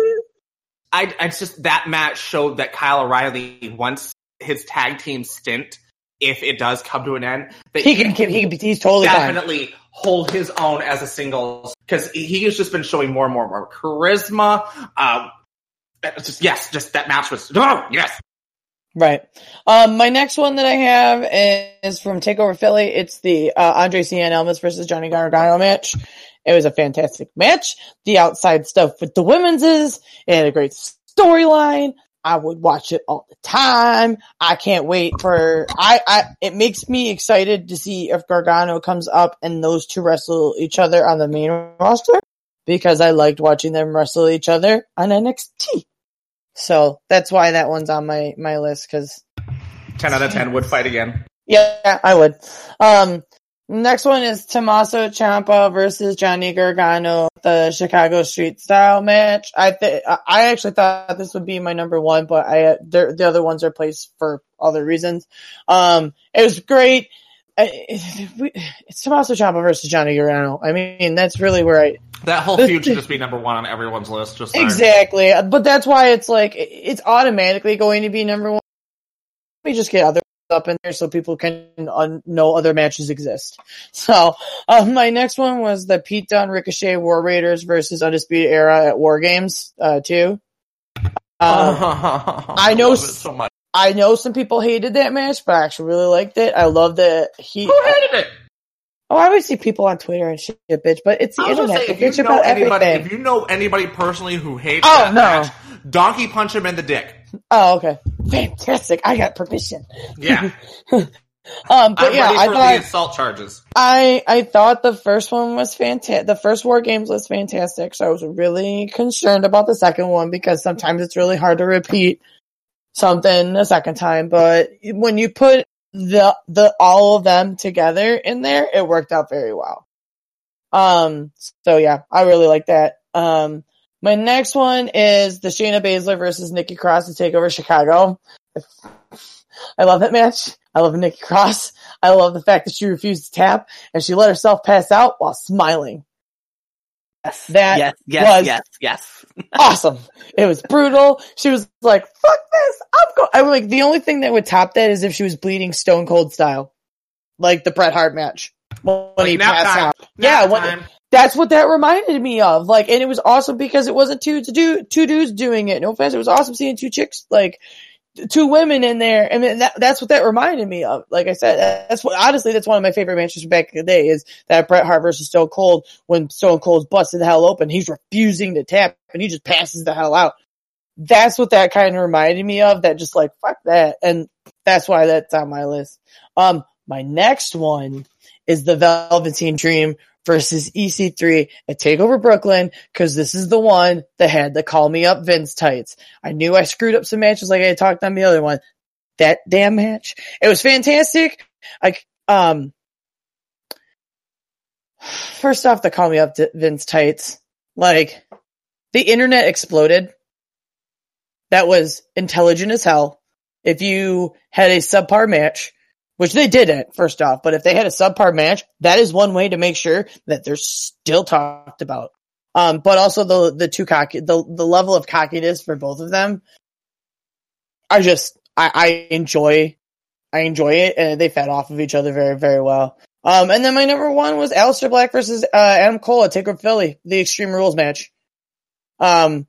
B: I, I just that match showed that Kyle O'Reilly once his tag team stint, if it does come to an end, that
C: he can, he can be, he's totally fine.
B: definitely hold his own as a singles because he has just been showing more and more and more charisma. Um, just yes, just that match was oh, yes.
C: Right. Um, my next one that I have is from Takeover Philly. It's the uh, Andrade Cien Elvis versus Johnny Gargano match. It was a fantastic match. The outside stuff with the women's is it had a great storyline. I would watch it all the time. I can't wait for I, I it makes me excited to see if Gargano comes up and those two wrestle each other on the main roster because I liked watching them wrestle each other on NXT. So that's why that one's on my my list because
B: Ten out of ten would fight again.
C: yeah, I would. Um, next one is Tommaso Ciampa versus Johnny Gargano, the Chicago Street Style match. I th- I actually thought this would be my number one, but I the the other ones are placed for other reasons. Um, it was great. It's Tommaso Ciampa versus Johnny Gargano. I mean, that's really where I
B: That whole feud should just be number one on everyone's list. Just saying.
C: Exactly. But that's why it's like, it's automatically going to be number one. Let me just get other up in there so people can un- know other matches exist. So, um, my next one was the Pete Dunne Ricochet War Raiders versus Undisputed Era at War Games, uh, too. *laughs* Um,
B: I
C: know
B: love it so much.
C: I know some people hated that match, but I actually really liked it. I love that he,
B: Who hated it?
C: oh, I always see people on Twitter and shit, bitch, but it's the internet.
B: say, if you know
C: about
B: anybody,
C: everything.
B: if you know anybody personally who hates
C: Oh,
B: that
C: no.
B: match, donkey punch him in the dick.
C: Oh, okay. Fantastic. I got permission.
B: Yeah, *laughs*
C: Um, but
B: I'm
C: yeah, I thought
B: assault charges.
C: I I thought the first one was fantastic. The first War Games was fantastic, so I was really concerned about the second one because sometimes it's really hard to repeat something a second time. But when you put the the all of them together in there, it worked out very well. Um, so yeah, I really like that. Um, my next one is the Shayna Baszler versus Nikki Cross to take over Chicago. *laughs* I love that match. I love Nikki Cross. I love the fact that she refused to tap and she let herself pass out while smiling.
D: Yes,
C: That
D: yes, yes,
C: was-
D: yes, yes.
C: Awesome. It was brutal. She was like, fuck this. I'm going, I was like, the only thing that would top that is if she was bleeding stone cold style. Like the Bret Hart match. When
B: Like
C: he passed
B: time.
C: out.
B: Nap
C: Yeah, when, that's what that reminded me of. Like, and it was awesome because it wasn't two to do two dudes doing it. No offense, it was awesome seeing two chicks like two women in there. I mean, that, that's what that reminded me of. Like I said, that's what honestly, that's one of my favorite matches back in the day is that Bret Hart versus Stone Cold when Stone Cold's busted the hell open. He's refusing to tap and he just passes the hell out. That's what that kind of reminded me of. That just like fuck that, and that's why that's on my list. Um, my next one is the Velveteen Dream versus EC3 at Takeover Brooklyn because this is the one that had the call me up Vince tights. I knew I screwed up some matches like I talked on the other one. That damn match, it was fantastic. Like, um, first off, the call me up Vince tights, like the internet exploded. That was intelligent as hell. If you had a subpar match, which they didn't, first off, but if they had a subpar match, that is one way to make sure that they're still talked about. Um, but also the, the two cocky, the, the level of cockiness for both of them I just, I, I enjoy, I enjoy it and they fed off of each other very, very well. Um, and then my number one was Aleister Black versus, uh, Adam Cole at Takeover Philly, the Extreme Rules match. Um,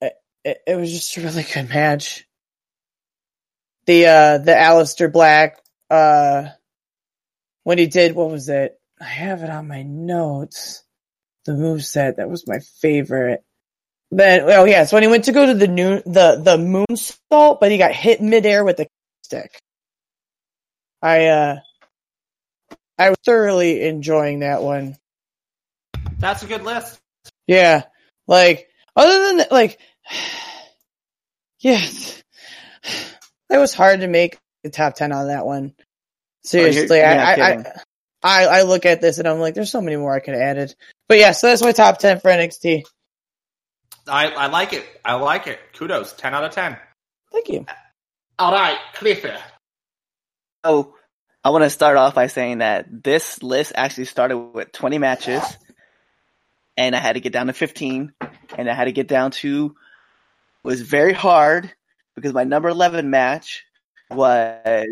C: it, it was just a really good match. The uh the Aleister Black uh when he did what was it? I have it on my notes. The move set that was my favorite. Then oh yes, when he went to go to the new the the moonsault, but he got hit midair with the stick. I uh I was thoroughly enjoying that one.
B: That's a good list.
C: Yeah. Like other than that, like *sighs* yes. It was hard to make the top 10 on that one. Oh, Seriously,
D: you're
C: I,
D: not
C: I, I. I, I look at this and I'm like, there's so many more I could have added. But yeah, so that's my top 10 for NXT.
B: I, I like it. I like it. Kudos. 10 out of 10.
C: Thank you.
B: All right, Cliffy.
D: So I want to start off by saying that this list actually started with 20 matches, and I had to get down to 15, and I had to get down to was very hard because my number 11 match was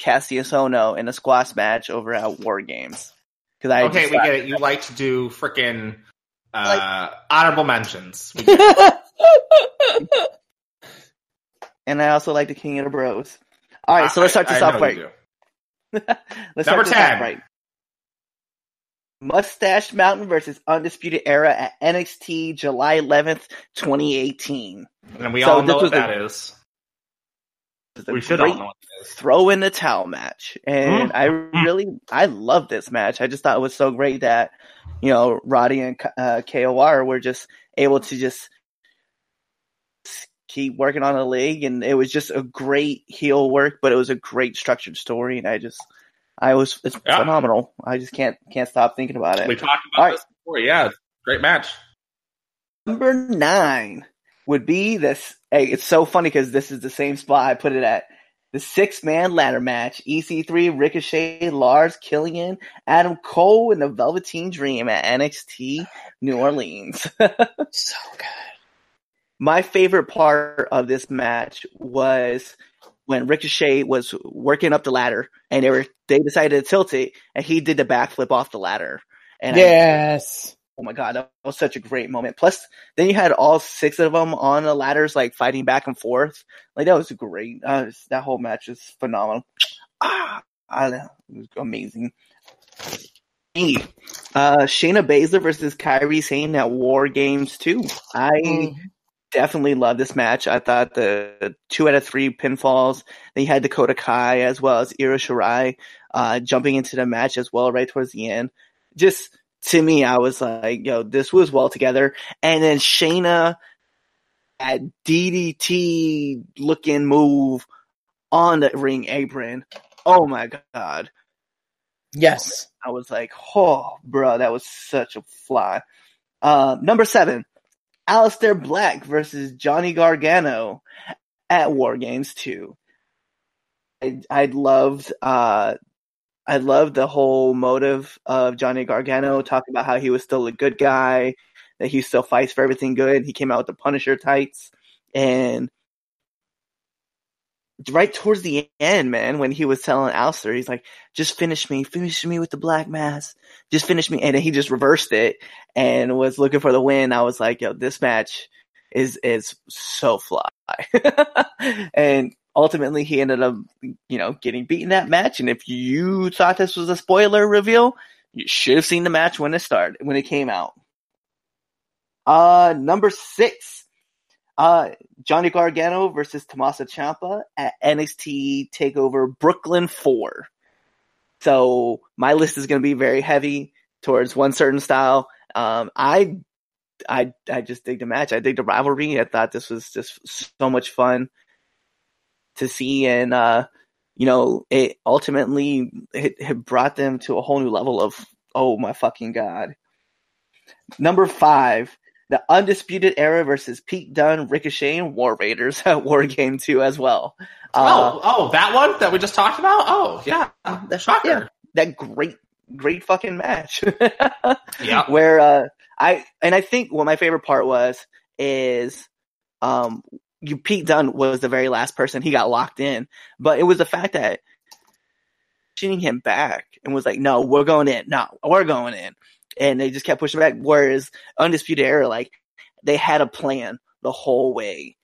D: Kassius Ohno in a squash match over at War Games. Because I
B: Okay, we get it. You like to do freaking uh, honorable mentions. We get it. *laughs*
D: and I also like the King of the Bros. All right, so let's start
B: I-
D: this
B: I
D: off right. *laughs* Let's
B: Number
D: start this off
B: 10.
D: right. Mustache Mountain versus Undisputed Era at NXT July 11th, 2018.
B: And we
D: So
B: all know what that
D: a-
B: is. We should all know what it is.
D: throw in the towel match. And I really, I love this match. I just thought it was so great that, you know, Roddy and uh, KOR were just able to just keep working on the league. And it was just a great heel work, but it was a great structured story. And I just, I was, it's
B: Yeah.
D: phenomenal. I just can't, can't stop thinking about it.
B: We talked about
D: All right.
B: this before. Yeah, great match.
D: Number nine would be this. Hey, it's so funny because this is the same spot I put it at. The six man ladder match EC3, Ricochet, Lars, Killian, Adam Cole, and the Velveteen Dream at NXT New Orleans. *laughs*
C: so good.
D: My favorite part of this match was when Ricochet was working up the ladder and they were they decided to tilt it and he did the backflip off the ladder. And I-
C: yes.
D: Oh my god, that was such a great moment. Plus, then you had all six of them on the ladders, like fighting back and forth. Like that was great. Uh, that whole match was phenomenal. Ah, I, it was amazing. Hey, Uh, Shayna Baszler versus Kairi Sane at War Games 2. I
C: Mm.
D: Definitely love this match. I thought the two out of three pinfalls. Then you had Dakota Kai as well as Io Shirai uh, jumping into the match as well right towards the end. Just to me, I was like, yo, this was well together. And then Shayna at DDT looking move on the ring apron. Oh my god.
C: Yes.
D: I was like, oh, bro, that was such a fly. Uh, number seven, Aleister Black versus Johnny Gargano at War Games 2. I, I loved, uh, I loved the whole motive of Johnny Gargano talking about how he was still a good guy, that he still fights for everything good. He came out with the Punisher tights and right towards the end, man, when he was telling Aleister, he's like, just finish me, finish me with the black mass, just finish me. And then he just reversed it and was looking for the win. I was like, yo, this match is, is so fly. *laughs* and ultimately he ended up, you know, getting beaten that match. And if you thought this was a spoiler reveal, you should have seen the match when it started, when it came out. Uh, number six, uh, Johnny Gargano versus Tommaso Ciampa at NXT Takeover Brooklyn 4. So my list is going to be very heavy towards one certain style. Um, I, I, I just dig the match. I dig the rivalry. I thought this was just so much fun to see, and uh, you know, it ultimately it, it brought them to a whole new level of oh my fucking god. Number five, the Undisputed Era versus Pete Dunne, Ricochet, and War Raiders at *laughs* War Game 2 as well. Uh,
B: oh, oh, that one that we just talked about. Oh, yeah,
D: that's
B: shocker.
D: yeah, that great, great fucking match. *laughs*
B: Yeah.
D: Where uh, I and I think what my favorite part was is um, you Pete Dunne was the very last person he got locked in, but it was the fact that pushing him back and was like, "No, we're going in. No, we're going in," and they just kept pushing back. Whereas Undisputed Era, like they had a plan the whole way,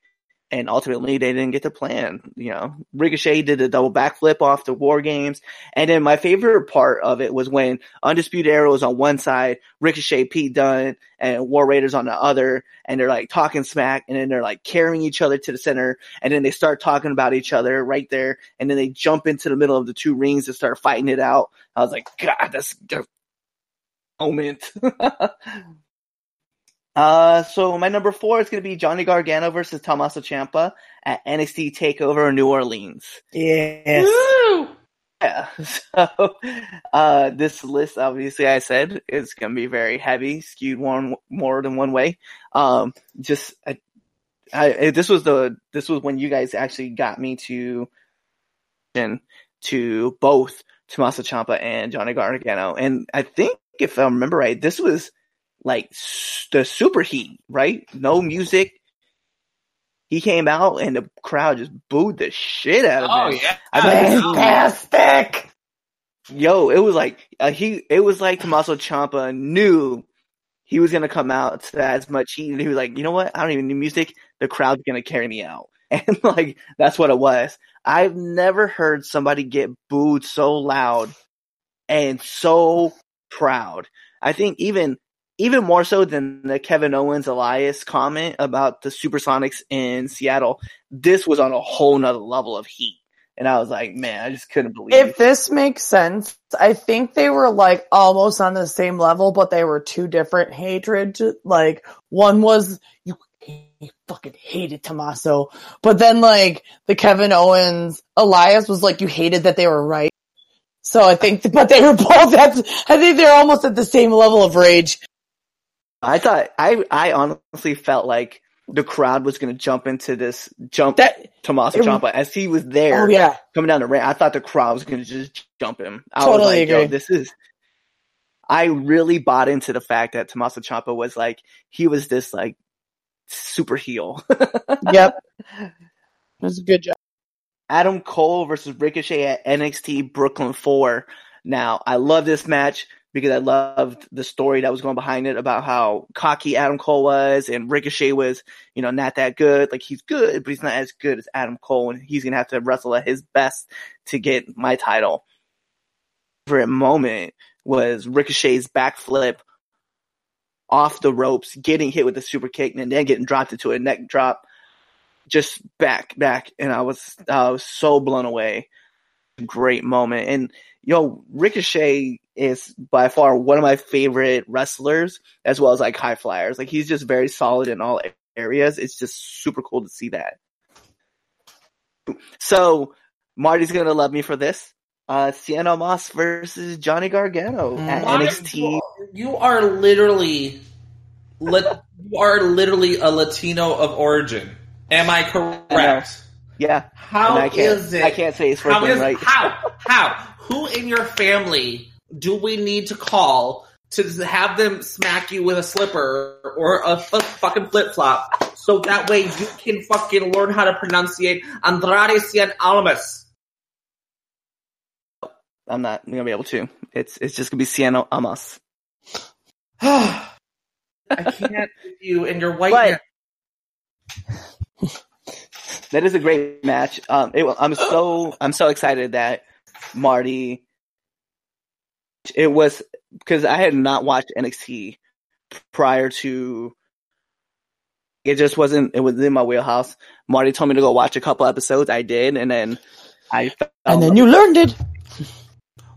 D: and ultimately they didn't get the plan. You know, Ricochet did a double backflip off the War Games, and then my favorite part of it was when Undisputed Era was on one side, Ricochet, Pete Dunne, and War Raiders on the other, and they're like talking smack, and then they're like carrying each other to the center, and then they start talking about each other right there, and then they jump into the middle of the two rings and start fighting it out. I was like, God, that's moment. *laughs* Uh, so my number four is going to be Johnny Gargano versus Tommaso Ciampa at NXT Takeover New Orleans.
C: Yes.
B: Woo!
D: Yeah. *laughs* So, uh, this list, obviously, I said is going to be very heavy, skewed one more than one way. Um, just, I, I, this was the, this was when you guys actually got me to, to both Tommaso Ciampa and Johnny Gargano. And I think if I remember right, this was like the super heat, right? No music. He came out and the crowd just booed the shit out of
B: Oh
D: him.
B: yeah.
D: I've never
C: Fantastic.
D: Yo, it was like uh, he. It was like Tommaso Ciampa knew he was gonna come out to as much heat, and he was like, you know what? I don't even need music. The crowd's gonna carry me out, *laughs* and like that's what it was. I've never heard somebody get booed so loud and so proud. I think even even more so than the Kevin Owens Elias comment about the Supersonics in Seattle. This was on a whole nother level of heat. And I was like, man, I just couldn't believe
C: If
D: it.
C: this makes sense, I think they were like almost on the same level, but they were two different hatred. Like one was you, you fucking hated Tommaso, but then like the Kevin Owens Elias was like you hated that they were right. So I think, *laughs* but they were both at, I think they're almost at the same level of rage.
D: I thought I I honestly felt like the crowd was gonna jump into this jump
C: That,
D: Tommaso
C: it-
D: Ciampa as he was there
C: oh yeah,
D: coming down the ramp. I thought the crowd was gonna just jump him. I
C: Totally
D: was like,
C: agree.
D: this is. I really bought into the fact that Tommaso Ciampa was like he was this like super heel. *laughs*
C: yep. That's a good job.
D: Adam Cole versus Ricochet at NXT Brooklyn 4. Now, I love this match because I loved the story that was going behind it about how cocky Adam Cole was and Ricochet was, you know, not that good. Like he's good, but he's not as good as Adam Cole and he's going to have to wrestle at his best to get my title. Favorite moment was Ricochet's backflip off the ropes, getting hit with a super kick and then getting dropped into a neck drop just back, back, and I was I was so blown away. Great moment, and yo, Ricochet is by far one of my favorite wrestlers, as well as like high flyers. Like he's just very solid in all areas. It's just super cool to see that. So Marty's gonna love me for this. Uh, Sienna Moss versus Johnny Gargano at NXT.
B: You are literally, lit, you are literally a Latino of origin. Am I correct?
D: Yeah,
B: How
D: I
B: is it?
D: I can't say it's
B: How
D: right.
B: how *laughs* how who in your family do we need to call to have them smack you with a slipper or a, fucking flip flop so that way you can fucking learn how to pronunciate Andrade Cien Almas?
D: I'm not gonna be able to. It's it's just gonna be Sienna Amos. *sighs*
B: I can't with you and your white.
D: But- That is a great match. Um, it, I'm so *gasps* I'm so excited that Marty. It was because I had not watched NXT prior to. It just wasn't. It was in my wheelhouse. Marty told me to go watch a couple episodes. I did, and then I. Fell
C: And then you learned it.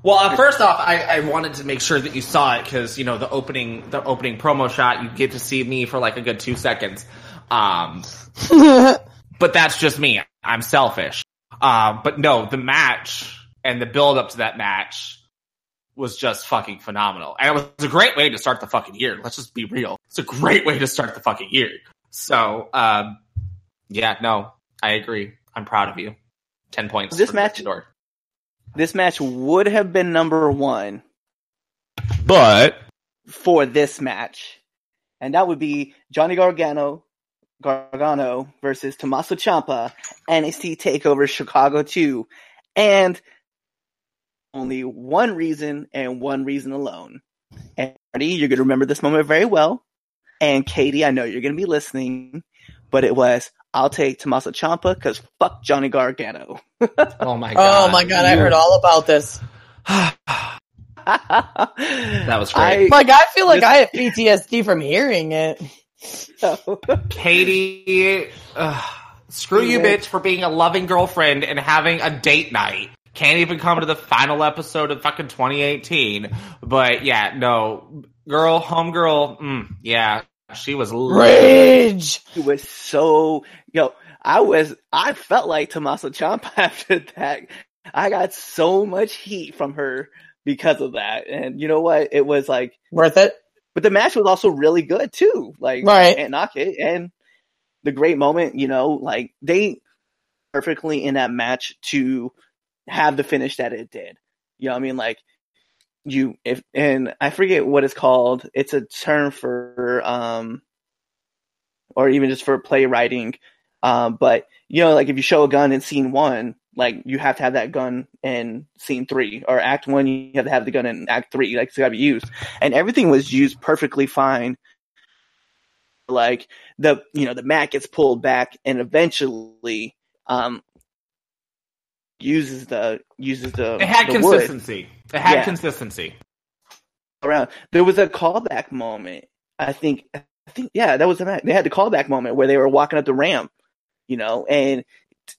B: Well, uh, first off, I, I wanted to make sure that you saw it because you know the opening the opening promo shot. You get to see me for like a good two seconds. Um, *laughs* but that's just me. I'm selfish. Um, but no, the match and the build up to that match was just fucking phenomenal. And it was a great way to start the fucking year. Let's just be real. It's a great way to start the fucking year. So, um, yeah, no, I agree. I'm proud of you. 10 points.
D: This match-
B: Gryffindor.
D: this match would have been number one
B: But
D: for this match, and that would be Johnny Gargano, Gargano versus Tommaso Ciampa, NXT Takeover Chicago 2, and only one reason and one reason alone. And Marty, you're gonna remember this moment very well. And Katie, I know you're gonna be listening, but it was I'll take Tommaso Ciampa because fuck Johnny Gargano.
B: Oh my *laughs* oh god.
C: Oh my god, I heard all about this.
B: that *laughs*
D: that
B: was great.
C: Like I feel like I have PTSD from hearing it.
B: Katie, uh, screw you, bitch, for being a loving girlfriend and having a date night. Can't even come to the final episode of fucking 2018. But yeah, no, girl, homegirl, mm, yeah, she was.
C: Rage.
D: It was so yo. I was I felt like Tommaso Ciampa *laughs* after that. I got so much heat from her because of that, and you know what? It was like,
C: Worth it.
D: But the match was also really good too. Like,
C: Right.
D: and knock it, and the great moment. You know, like they perfectly in that match to have the finish that it did. You know, what I mean, like you if and I forget what it's called. It's a term for um or even just for playwriting. Um, but you know, like if you show a gun in scene one, like you have to have that gun in scene three, or act one, you have to have the gun in act three. Like it's got to be used, and everything was used perfectly fine. Like the you know the mat gets pulled back, and eventually, um, uses the uses the
B: It had
D: the wood
B: consistency. It had
D: Yeah.
B: consistency.
D: around. There was a callback moment. I think. I think yeah, that was the match. They had the callback moment where they were walking up the ramp, you know, and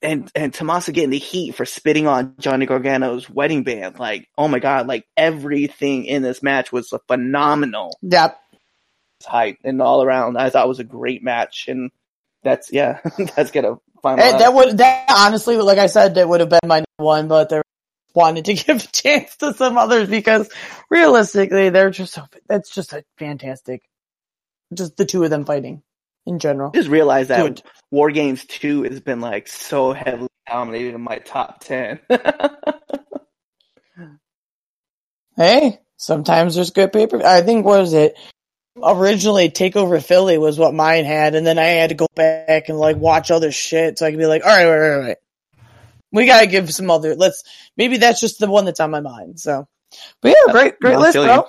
D: and and Tommaso getting the heat for spitting on Johnny Gargano's wedding band. Like, oh my god, like everything in this match was phenomenal.
C: Yep.
D: Hype and all around. I thought it was a great match, and that's yeah, *laughs* that's gonna final.
C: And
D: out.
C: that would that honestly, like I said, that would have been my one, but they wanted to *laughs* give a chance to some others because realistically, they're just so. That's just a fantastic. Just the two of them fighting in general.
D: just realized that
C: Good.
D: War Games 2 has been like so heavily dominated in my top 10. *laughs*
C: Hey, sometimes there's good paper. I think what was it? Originally, Takeover Philly was what mine had, and then I had to go back and like watch other shit so I could be like, all right, right, right, right. We gotta give some other. Let's maybe that's just the one that's on my mind. So, but yeah, great, great list, bro.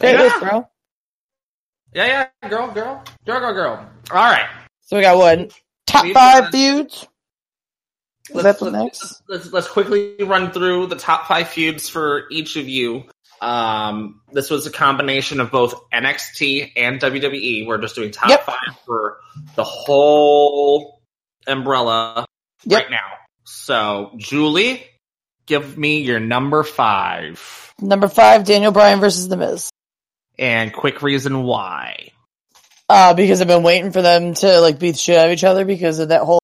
C: Great
B: Yeah.
C: list, bro.
B: Yeah, yeah, girl, girl, girl, girl, girl. All right.
C: So we got one top
B: We've
C: five
B: got-
C: feuds.
B: Let's,
C: that the
B: let's,
C: next?
B: let's, let's quickly run through the top five feuds for each of you. Um, this was a combination of both NXT and WWE. We're just doing top
C: Yep.
B: five for the whole umbrella
C: Yep.
B: right now. So, Julie, give me your number five
C: Number five, Daniel Bryan versus The Miz.
B: and quick reason why.
C: Uh, because I've been waiting for them to like beat the shit out of each other because of that whole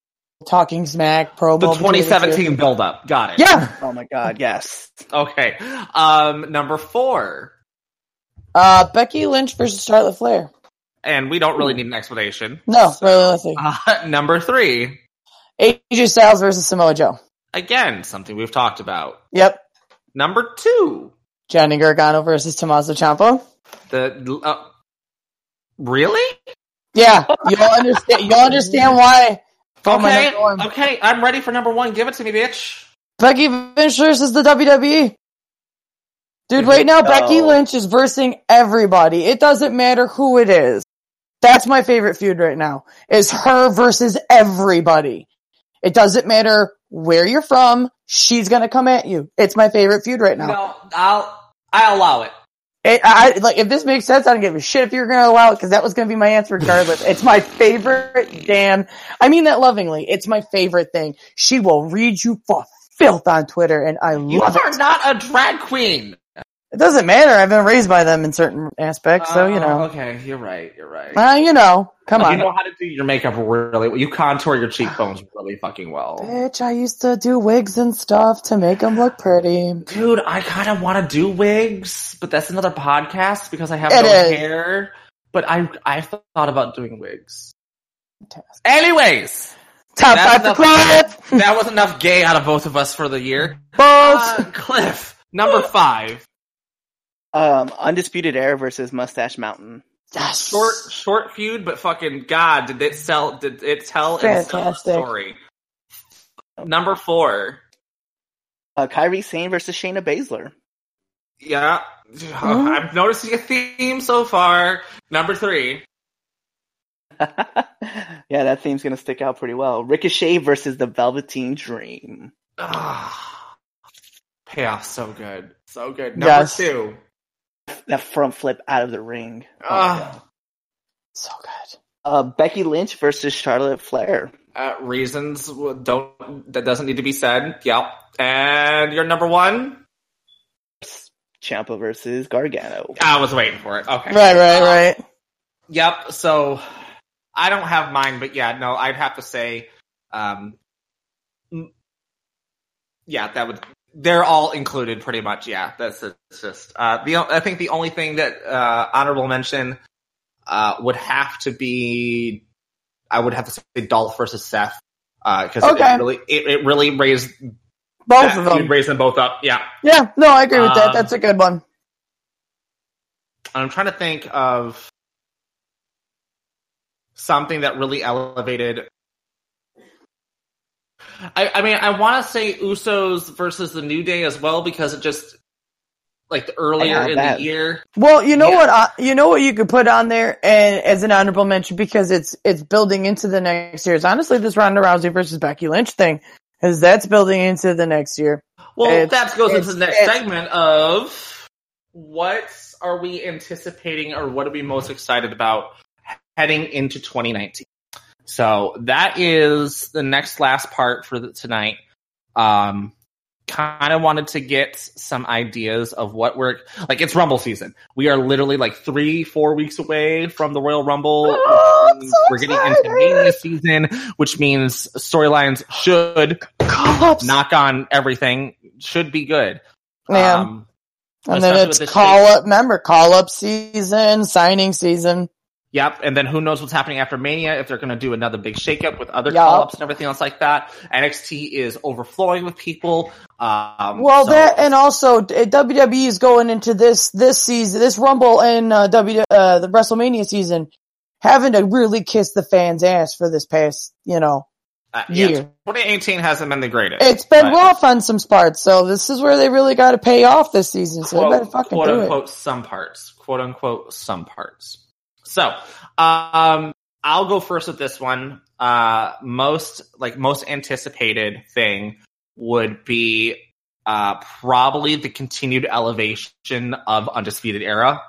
C: talking smack promo.
B: The
C: between two.
B: 2017 build up. Got it.
C: Yeah.
D: oh my god, yes.
B: Okay. Um, number four.
C: Uh, Becky Lynch versus Charlotte Flair.
B: And we don't really need an explanation.
C: No, really, let's.
B: Uh, number three.
C: AJ Styles versus Samoa Joe.
B: Again, something we've talked about.
C: Yep.
B: Number two.
C: Johnny Gargano versus Tommaso Ciampa.
B: The uh, really?
C: Yeah, you'll understand. You'll understand why. Oh,
B: Okay, okay, I'm ready for number one. Give it to me, bitch.
C: Becky Lynch versus the WWE. Dude, right now,
D: No.
C: Becky Lynch is versing everybody. It doesn't matter who it is. That's my favorite feud right now, is her versus everybody. It doesn't matter where you're from, she's gonna come at you. It's my favorite feud right now.
B: No, I'll I'll allow it.
C: It, I, like, if this makes sense, I don't give a shit if you're gonna allow it, cause that was gonna be my answer regardless. it's my favorite damn, I mean that lovingly. It's my favorite thing. She will read you for filth on Twitter, and I love.
B: You
C: love
B: are not a drag queen.
C: It doesn't matter. I've been raised by them in certain aspects, so you know.
B: Okay, you're right. You're right.
C: Uh, you know, come on.
B: You know how to do your makeup really. well. You contour your cheekbones really fucking well.
C: Bitch, I used to do wigs and stuff to make them look pretty.
B: Dude, I kind of want to do wigs, but that's another podcast because I have
C: It
B: no
C: is.
B: hair. But I I thought about doing wigs. Anyways,
C: Top five for Cliff!
B: that was enough gay out of both of us for the year.
C: Both!
B: Uh, Cliff, number five,
D: Um, Undisputed Era versus Mustache Mountain.
C: yes.
B: short short feud, but fucking god, did it sell? Did it tell and sell a story? Number four,
D: Uh, Kairi Sane versus Shayna Baszler.
B: yeah, I'm noticing a theme so far. Number three, *laughs*
D: yeah, that theme's gonna stick out pretty well. Ricochet versus the Velveteen Dream.
B: Ah, payoff so good, so good. Number
C: Yes.
B: two.
D: That front flip out of the ring. Oh my
B: Ah.
C: So good.
D: Uh, Becky Lynch versus Charlotte Flair.
B: Uh, reasons don't that doesn't need to be said. Yep. And your number one.
D: Ciampa versus Gargano.
B: I was waiting for it. Okay.
C: Right, right,
B: Uh,
C: right.
B: Yep. So I don't have mine, but yeah, no, I'd have to say, um, yeah, that would. They're all included, pretty much. Yeah, that's it's just uh, the. I think the only thing that uh, honorable mention uh, would have to be, I would have to say Dolph versus Seth because
C: Okay.
B: it really it, it really raised
C: Both of them.
B: raised them both up. Yeah,
C: Yeah, no, I agree with that.
B: Um,
C: That's a good one.
B: I'm trying to think of something that really elevated. I, I mean, I want to say Usos versus the New Day as well because it just like the earlier in
D: that-
B: the year.
C: Well, you know
B: Yeah.
C: what? I, you know what you could put on there, and as an honorable mention because it's it's building into the next year. Is honestly this Ronda Rousey versus Becky Lynch thing, because that's building into the next year.
B: Well,
C: It's-
B: that goes into the next segment of what are we anticipating or what are we most excited about heading into 2019. So that is the next last part for the, tonight. Um, kind of wanted to get some ideas of what we're like. It's Rumble season. We are literally like three, four weeks away from the Royal Rumble.
C: Oh, so
B: we're getting
C: excited.
B: into Mania season, which means storylines should knock on everything should be good.
C: man,
B: Um,
C: and then it's call up. Remember, call up season, signing season.
B: Yep. And then who knows what's happening after Mania if they're going to do another big shakeup with other call ups and everything else like that. NXT is overflowing with people. Um,
C: Well,
B: so-
C: that and also WWE is going into this this season, this Rumble and uh, W uh, the WrestleMania season, having to really kiss the fans' ass for this past, you know,
B: uh, yeah,
C: year.
B: 2018 hasn't been the greatest.
C: It's been
B: but
C: rough on some parts, so this is where they really got to pay off this season. So they better
B: Quote,
C: fucking
B: quote
C: do
B: unquote some parts. Quote unquote some parts. So, um, I'll go first with this one. Uh, most like most anticipated thing would be uh, probably the continued elevation of Undisputed Era.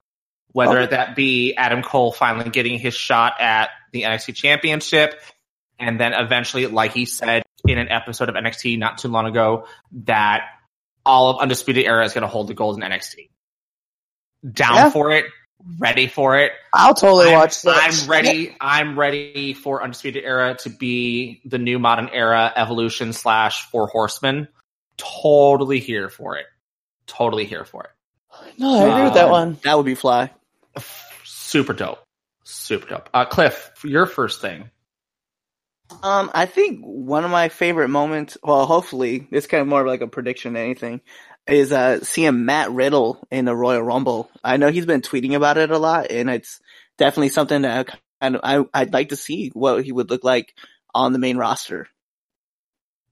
B: Whether that be Adam Cole finally getting his shot at the NXT Championship, and then eventually, like he said in an episode of NXT not too long ago, that all of Undisputed Era is going to hold the gold in NXT. Down
C: Yeah.
B: for it, ready for it.
C: it. I'll totally
B: I'm,
C: watch that.
B: I'm ready. I'm ready for Undisputed Era to be the new modern era evolution slash Four Horsemen. Totally here for it. Totally here for it.
C: No, I agree with that
B: Um,
C: one.
D: That would be fly.
B: Super dope. Super dope. Uh, Cliff, your first thing.
D: Um, I think one of my favorite moments, well, hopefully, it's kind of more of like a prediction than anything, is uh seeing Matt Riddle in the Royal Rumble. I know he's been tweeting about it a lot, and it's definitely something that I kind of I I'd like to see what he would look like on the main roster.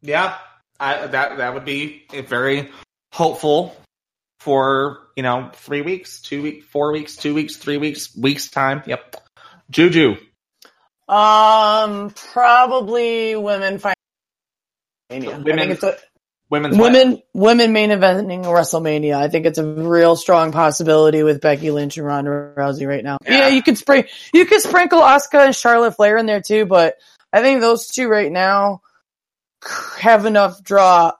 B: Yeah, I, that that would be very hopeful for you know three weeks, two weeks, four weeks, two weeks, three weeks, weeks time. Yep. Juju.
C: Um, probably women fight. I
B: Women-
C: think it's a,
B: Women's
C: women women main eventing WrestleMania. I think it's a real strong possibility with Becky Lynch and Ronda Rousey right now.
B: Yeah.
C: Yeah, you could spring you could sprinkle Asuka and Charlotte Flair in there too, but I think those two right now have enough draw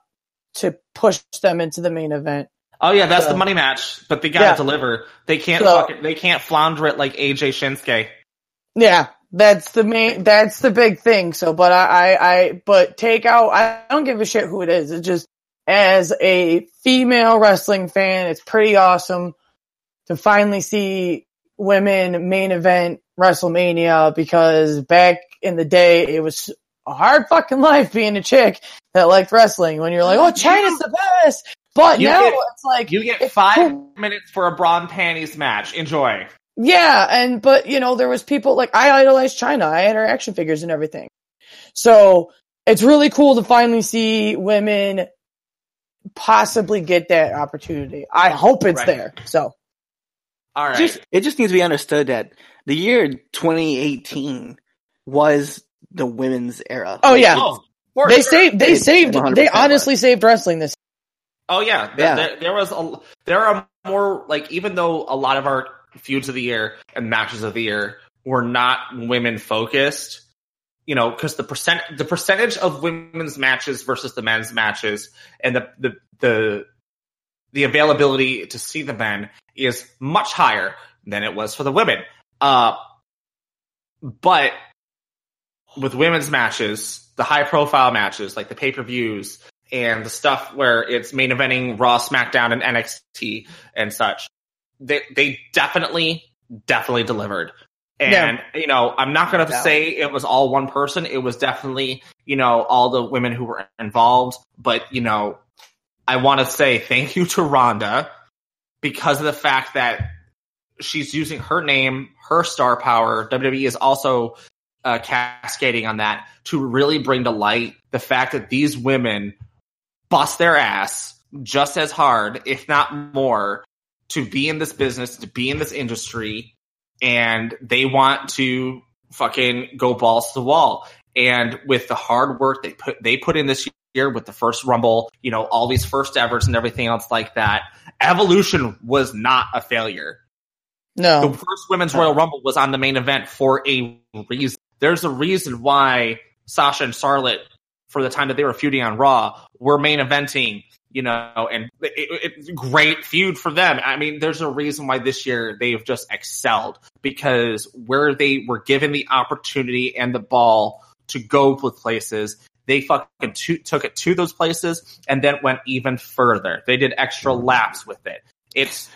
C: to push them into the main event.
B: Oh yeah, that's
C: So-
B: the money match, but they gotta
C: Yeah.
B: deliver. They can't
C: So-
B: fuck it, they can't flounder it like AJ Shinsuke.
C: Yeah, that's the main. That's the big thing. So, but I, I, I, but take out. I don't give a shit who it is. It's just as a female wrestling fan, it's pretty awesome to finally see women main event WrestleMania because back in the day, it was a hard fucking life being a chick that liked wrestling. When you're like, oh, Chyna's the best, but
B: You
C: now
B: get-
C: it's like
B: You get five
C: cool.
B: minutes for a brawn panties match. Enjoy.
C: Yeah, and but you know, there was people like I idolized Chyna. I had her action figures and everything. So it's really cool to finally see women possibly get that opportunity. I hope it's
B: Right.
C: there. So
B: All right.
D: Just, it just needs to be understood that the year 2018 was the women's era.
C: Oh yeah,
B: Oh,
C: they
B: sure.
C: saved. They
D: It's
C: saved. They honestly saved wrestling this.
B: Oh yeah,
D: Yeah.
B: There, there was a there are more like even though a lot of our feuds of the year and matches of the year were not women focused, you know, because the percent the percentage of women's matches versus the men's matches and the the the the availability to see the men is much higher than it was for the women. Uh, but with women's matches, the high profile matches like the pay per views and the stuff where it's main eventing Raw, SmackDown, and NXT and such, they they definitely definitely delivered. And you know, I'm not gonna
D: Yeah.
B: say it was all one person. It was definitely you know all the women who were involved. But you know, I want to say thank you to Ronda because of the fact that she's using her name, her star power. WWE is also uh, cascading on that to really bring to light the fact that these women bust their ass just as hard, if not more, to be in this business, to be in this industry, and they want to fucking go balls to the wall. And with the hard work they put they put in this year with the first rumble, you know, all these first evers and everything else like that, Evolution was not a failure.
C: No,
B: The first women's Royal Rumble was on the main event for a reason. There's a reason why Sasha and Charlotte, for the time that they were feuding on Raw, were main eventing. You know, and it, it, it's great feud for them. I mean, there's a reason why this year they've just excelled because where they were given the opportunity and the ball to go with places, they fucking to, took it to those places and then went even further. They did extra mm-hmm. laps with it. It's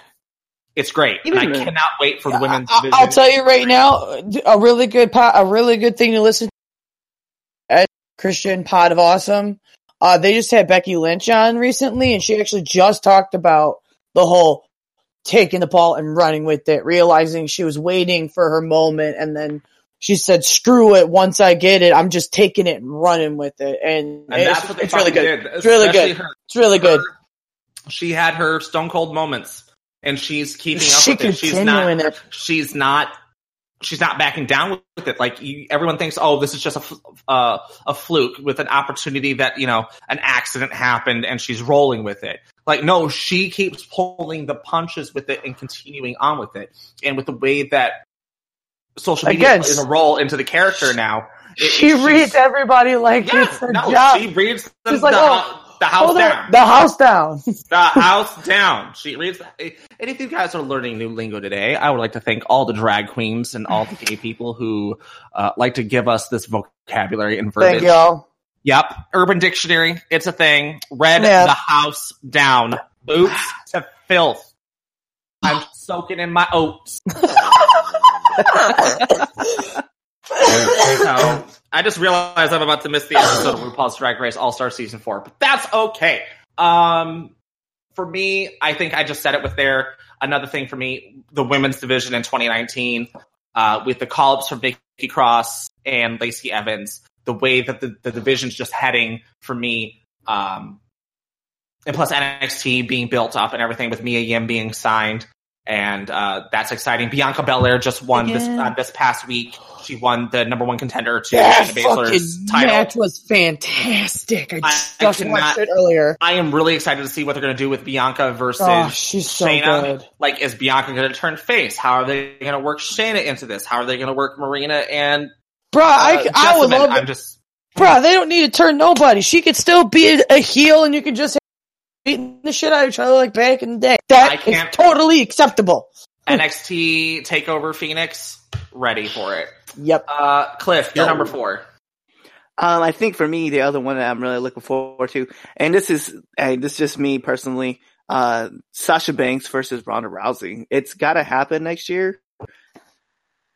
B: it's great, and I cannot wait for the women's
C: I, will tell you right now, a really good po- a really good thing to listen to. Christian Pod of Awesome. Uh, they just had Becky Lynch on recently, and she actually just talked about the whole taking the ball and running with it, realizing she was waiting for her moment, and then she said, "Screw it! Once I get it, I'm just taking it and running with it." And,
B: and
C: it's,
B: that's what they
C: it's really good. It's really good. It's really good.
B: she had her stone cold moments, and she's keeping up
C: She
B: with it. She's not.
C: it.
B: She's not. She's not backing down with it. Like you, everyone thinks, oh, this is just a uh, a fluke with an opportunity that you know an accident happened, and she's rolling with it. Like no, she keeps pulling the punches with it and continuing on with it. And with the way that social media
C: Again,
B: is a role into the character now, it-
C: She reads everybody like
B: Yeah,
C: it's her
B: no,
C: job.
B: she reads the,
C: She's like,
B: the,
C: oh,
B: the house
C: Hold
B: down.
C: the house down. *laughs*
B: the house down. She reads. And if you guys are learning new lingo today, I would like to thank all the drag queens and all the gay people who uh, like to give us this vocabulary and verbiage.
C: Thank y'all.
B: Yep, Urban Dictionary. It's a thing. Read
C: Yeah.
B: the house down. Boots *sighs* to filth. I'm soaking in my oats. *laughs* So, I just realized I'm about to miss the episode of RuPaul's Drag Race All Star Season 4, but that's okay. Um, for me, I think I just said it with there. Another thing for me, the women's division in 2019, uh, with the call ups from Nikki Cross and Lacey Evans, the way that the, the division's just heading for me, um, and plus NXT being built up and everything with Mia Yim being signed. And uh, that's exciting. Bianca Belair just won this uh, this past week. She won the number one contender to
C: That
B: Shayna
C: fucking
B: Baszler's title.
C: match was fantastic. I
B: I-
C: just
B: I
C: watched
B: cannot-
C: it earlier.
B: I am really excited to see what they're going to do with Bianca versus
C: Oh, she's so
B: Shayna.
C: good.
B: Like, is Bianca going to turn face? How are they going to work Shayna into this? How are they going to work Marina and
C: Bro,
B: uh,
C: I, I would love
B: I'm
C: it.
B: just
C: Bro, they don't need to turn nobody. She could still be a, a heel and you could just beating the shit out of each other like back in the day.
B: I
C: That is
B: can't-
C: totally acceptable.
B: NXT Takeover Phoenix. Ready for it.
C: Yep.
B: Uh, Cliff, you're
D: Yo.
B: number four.
D: Um, I think for me, the other one that I'm really looking forward to, and this is, hey, this is just me personally, uh, Sasha Banks versus Ronda Rousey. It's gotta happen next year.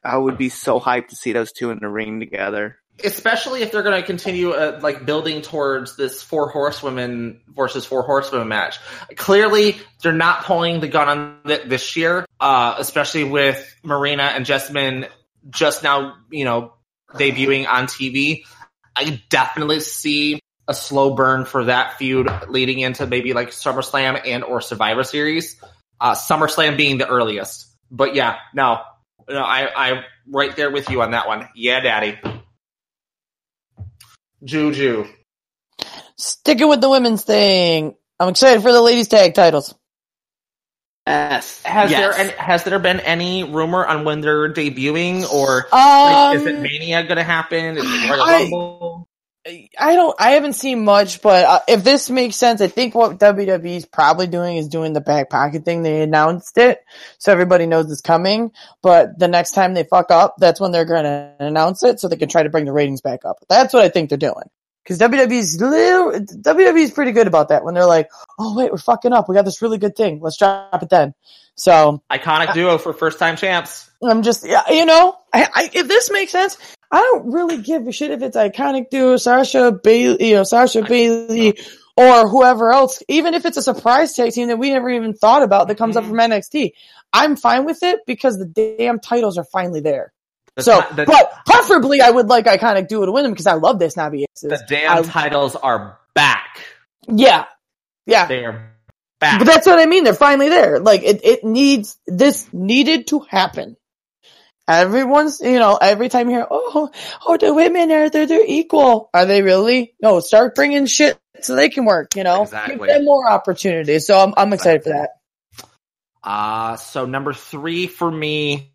D: I would be so hyped to see those two in the ring together.
B: Especially if they're going to continue uh, like building towards this four horsewomen versus four horsewomen match. Clearly, they're not pulling the gun on it this year, uh, especially with Marina and Jessamyn just now, you know, debuting on TV. I definitely see a slow burn for that feud leading into maybe like SummerSlam and or Survivor Series. Uh, SummerSlam being the earliest, but yeah, no, no, I, I'm right there with you on that one. Yeah, Daddy. Juju.
C: Sticking with the women's thing. I'm excited for the ladies tag titles.
D: Yes.
B: Has
D: yes.
B: there any, has there been any rumor on when they're debuting or
C: Um,
B: like, is it Mania going to happen? Is it Royal
C: I-
B: Rumble?
C: I don't. I haven't seen much, but uh, if this makes sense, I think what WWE is probably doing is doing the back pocket thing. They announced it, so everybody knows it's coming. But the next time they fuck up, that's when they're going to announce it, so they can try to bring the ratings back up. That's what I think they're doing. Because WWE's little, WWE's pretty good about that. When they're like, "Oh wait, we're fucking up. We got this really good thing. Let's drop it then." So
B: Iconic duo for first time champs.
C: I'm just, yeah, you know, I, I, if this makes sense, I don't really give a shit if it's iconic duo, Sasha Bayley, you know, Sasha Bayley, or whoever else, even if it's a surprise tag team that we never even thought about that comes up
B: Mhm.
C: from NXT. I'm fine with it because the damn titles are finally there.
B: The,
C: so,
B: the,
C: but preferably I would like iconic duo to win them because I love this snobby asses.
B: the damn
C: I-
B: titles are back.
C: Yeah. Yeah.
B: They are back.
C: But that's what I mean. They're finally there. Like it, it needs this needed to happen. Everyone's, you know, every time you hear, oh, oh, the women are they're they're equal. Are they really? No, start bringing shit so they can work. You know,
B: Exactly.
C: give them more opportunities. So I'm I'm excited for that.
B: Uh, so number three for me,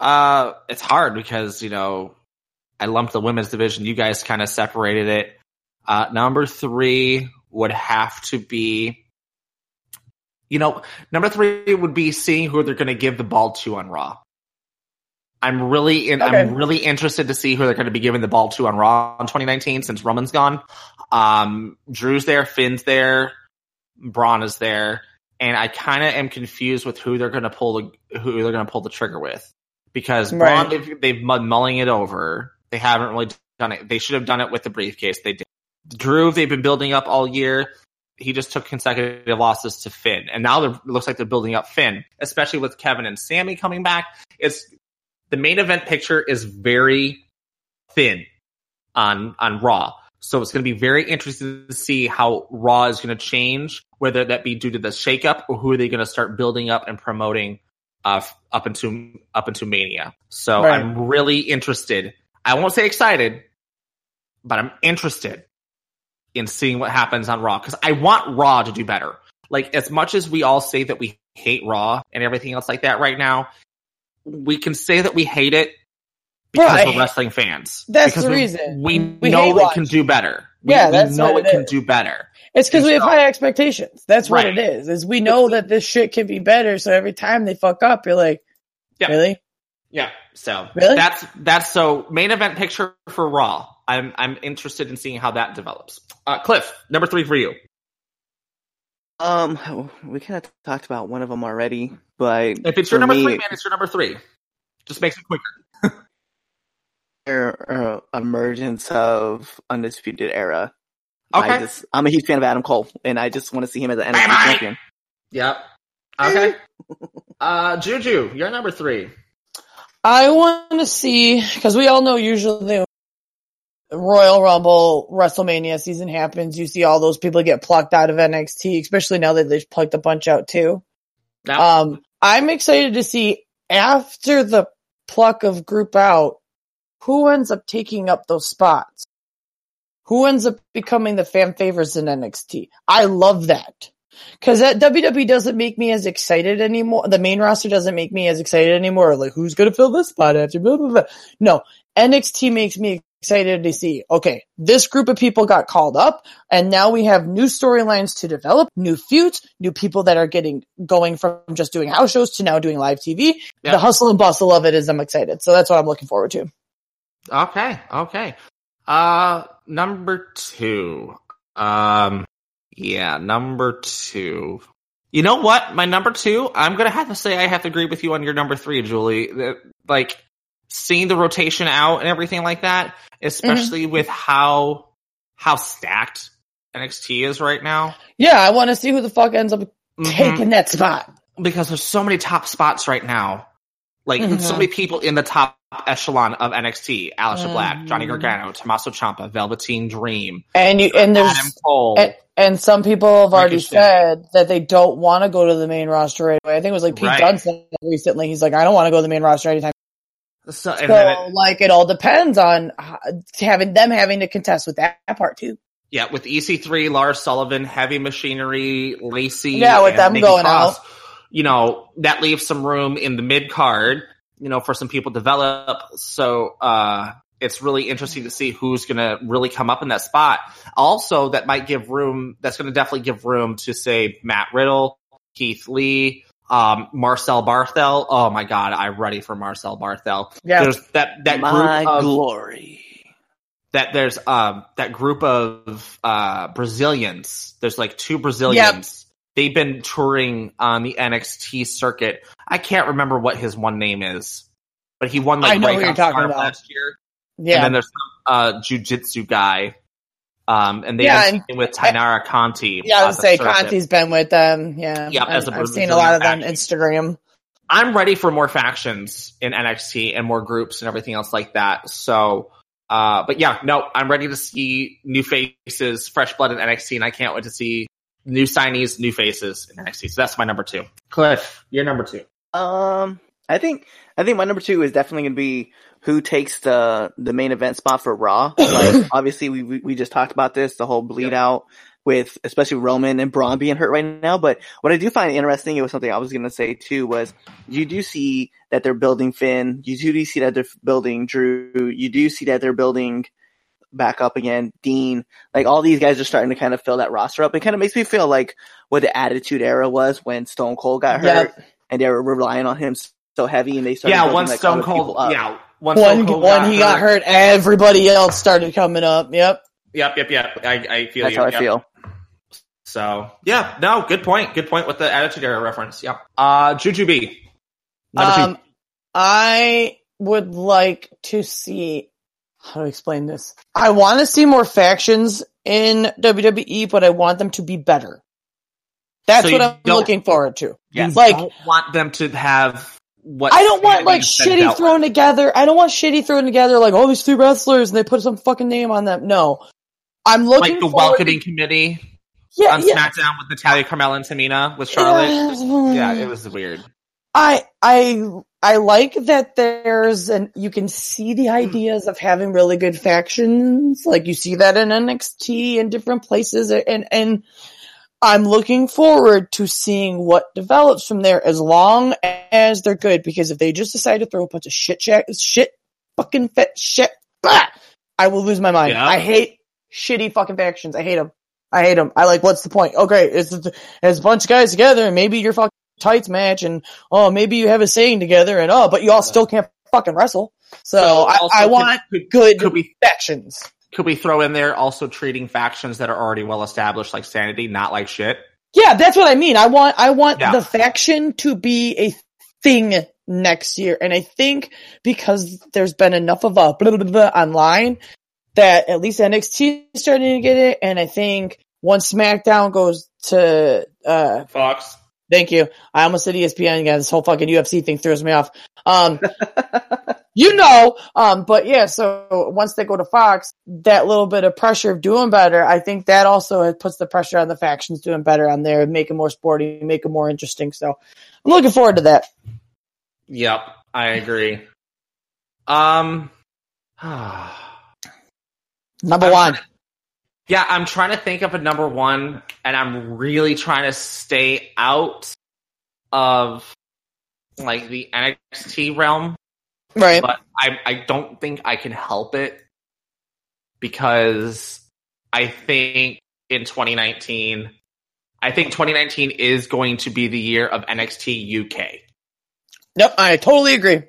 B: uh, it's hard because, you know, I lumped the women's division. You guys kind of separated it. Uh, number three would have to be, you know, number three would be seeing who they're going to give the ball to on Raw. I'm really, in,
C: Okay.
B: I'm really interested to see who they're going to be giving the ball to on Raw in 2019 since Roman's gone. Um, Drew's there, Finn's there, Braun is there and I kind of am confused with who they're going to pull the who they're going to pull the trigger with because
C: Right.
B: Braun they've, they've mulling it over. They haven't really done it. They should have done it with the briefcase. They did. Drew they've been building up all year. He just took consecutive losses to Finn, and now they're, it looks like they're building up Finn, especially with Kevin and Sammy coming back. It's the main event picture is very thin on on Raw. So it's going to be very interesting to see how Raw is going to change, whether that be due to the shakeup or who are they going to start building up and promoting uh, up into up into Mania. So
C: Right.
B: I'm really interested. I won't say excited, but I'm interested in seeing what happens on Raw because I want Raw to do better. Like as much as we all say that we hate Raw and everything else like that right now, we can say that we hate it because
C: Right.
B: we're wrestling fans.
C: That's
B: Because
C: the
B: we,
C: reason.
B: We,
C: We
B: know it
C: watch.
B: can do better. We,
C: Yeah,
B: we
C: that's
B: know
C: what
B: it
C: it
B: can do better.
C: It's because we have high expectations. That's what
B: Right.
C: it is. Is we know that this shit can be better. So every time they fuck up, you're like,
B: Yeah.
C: really?
B: Yeah. So
C: Really?
B: that's that's so main event picture for Raw. I'm I'm interested in seeing how that develops. Uh, Cliff, number three for you.
D: Um, we kind of talked about one of them already, but
B: If it's your number
D: me,
B: three, man, it's your number three. Just makes it quicker. *laughs*
D: their uh, emergence of undisputed era. I
B: Okay.
D: just, I'm a huge fan of Adam Cole, and I just want to see him as an NXT champion.
B: Yep. Okay. *laughs* uh, Juju, you're number three.
C: I want to see because we all know usually the Royal Rumble WrestleMania season happens. You see all those people get plucked out of NXT, especially now that they've plucked a bunch out too. Um, I'm excited to see after the pluck of group out, who ends up taking up those spots? Who ends up becoming the fan favorites in NXT? I love that. Cause that WWE doesn't make me as excited anymore. The main roster doesn't make me as excited anymore. Like, who's gonna fill this spot after blah, blah, blah. No, NXT makes me excited to see, okay, this group of people got called up and now we have new storylines to develop, new feuds, new people that are getting going from just doing house shows to now doing live TV.
B: Yeah.
C: The hustle and bustle of it is I'm excited. So that's what I'm looking forward to.
B: okay, okay. Uh, number two. Um, yeah, number two. You know what? My number two, I'm gonna have to say I have to agree with you on your number three, Julie. Like, seeing the rotation out and everything like that, especially with how, how stacked NXT is right now.
C: Yeah, I want to see who the fuck ends up
B: Mhm.
C: taking that spot.
B: because there's so many top spots right now. Like
C: Mhm.
B: so many people in the top echelon of NXT: Aleister Black, Johnny
C: Mhm.
B: Gargano, Tommaso Ciampa, Velveteen Dream,
C: And you, and there's,
B: Adam Cole.
C: and, and some people have already
B: Ricochet.
C: said that they don't want to go to the main roster right away. I think it was like Pete
B: Right.
C: Dunne said recently. He's like, I don't want to go to the main roster anytime.
B: So,
C: So,
B: it,
C: like, it all depends on having them having to contest with that part too.
B: yeah, with EC3, Lars Sullivan, Heavy Machinery, Lacey,
C: Yeah, with
B: and
C: them
B: Nikki
C: going
B: Cross, you know, that leaves some room in the mid card, you know, for some people to develop. So, uh, it's really interesting to see who's going to really come up in that spot. Also, that might give room, that's going to definitely give room to say Matt Riddle, Keith Lee, um, Marcel Barthel. Oh my God, I'm ready for Marcel Barthel.
C: Yeah.
B: There's that, that
D: My
B: group of,
D: glory.
B: that there's um that group of uh Brazilians. There's like two Brazilians. They've been touring on the NXT circuit. I can't remember what his one name is, but he won like
C: I know who
B: Breakout
C: you're talking
B: Star
C: about.
B: last year.
C: Yeah.
B: And then there's some uh jujitsu guy. Um and they've
C: Yeah,
B: been staying with Taynara Conti.
C: yeah, I would say
B: circuit.
C: Conti's been with them. Yeah.
B: Yep, as
C: I've,
B: a
C: I've seen a lot of them
B: Brazilian
C: Instagram.
B: I'm ready for more factions in NXT and more groups and everything else like that. So, uh, but yeah, no, I'm ready to see new faces, fresh blood in NXT, and I can't wait to see new signees, new faces in NXT. So that's my number two. Cliff, you're number two.
D: Um, I think I think my number two is definitely going to be who takes the the main event spot for Raw. *coughs* Like, obviously, we we we just talked about this, the whole bleed out with especially Roman and Braun being hurt right now. But what I do find interesting, it was something I was going to say too, was you do see that they're building Finn. You do see that they're building Drew. You do see that they're building back up again, Dean. Like all these guys are starting to kind of fill that roster up. It kind of makes me feel like what the Attitude Era was when Stone Cold got hurt
C: Yep.
D: and they were relying on him so heavy, and they started.
B: Yeah,
D: building,
B: once
D: like,
B: Stone Cold,
D: up.
B: yeah, once
C: When,
B: Stone Cold
C: when he got hurt, everybody else started coming up. Yep.
B: Yep, yep, yep. I, I feel
D: that's
B: you.
D: how I
B: Yep.
D: feel.
B: So yeah, no, good point. Good point with the Attitude Era reference. Yep. Uh, Jujubee. Number two.
C: Um, I would like to see how to explain this. I want to see more factions in WWE, but I want them to be better. That's
B: So
C: what I'm looking forward to.
B: You
C: like-
B: don't want them to have what
C: I don't want like
B: Sanity
C: shitty
B: said about-
C: thrown together. I don't want shitty thrown together like all these three wrestlers and they put some fucking name on them. No, I'm looking
B: like the
C: forward
B: welcoming committee
C: To, yeah,
B: on
C: yeah.
B: SmackDown with Natalya, Carmella, and Tamina with Charlotte.
C: Yeah.
B: Yeah, it was weird.
C: I I I like that there's and you can see the ideas of having really good factions. Like you see that in NXT and different places and and I'm looking forward to seeing what develops from there as long as they're good because if they just decide to throw a bunch of shit shit, shit fucking fit shit bah, I will lose my mind.
B: Yeah.
C: I hate shitty fucking factions. I hate them. I hate them. I like, what's the point? Okay, it's, it's a bunch of guys together and maybe you're fucking tights match and oh maybe you have a saying together and oh but you all still can't fucking wrestle so, I, I want
B: could,
C: good
B: could we
C: factions
B: could we throw in there also treating factions that are already well established like Sanity not like shit?
C: yeah that's what i mean i want i want
B: Yeah.
C: the faction to be a thing next year and i think because there's been enough of a blah, blah, blah, blah online that at least nxt is starting to get it and i think once smackdown goes to uh
B: Fox.
C: Thank you. I almost said ESPN again. This whole fucking UFC thing throws me off. Um, *laughs* you know, um, but yeah, so once they go to Fox, that little bit of pressure of doing better, I think that also puts the pressure on the factions doing better on there, make it more sporty, make it more interesting. So I'm looking forward to that.
B: Yep, I agree. Um, *sighs*
C: Number one.
B: yeah, I'm trying to think of a number one, and I'm really trying to stay out of like the NXT realm,
C: Right.
B: but I I don't think I can help it because I think in 2019, I think 2019 is going to be the year of NXT UK.
C: Yep. I totally agree.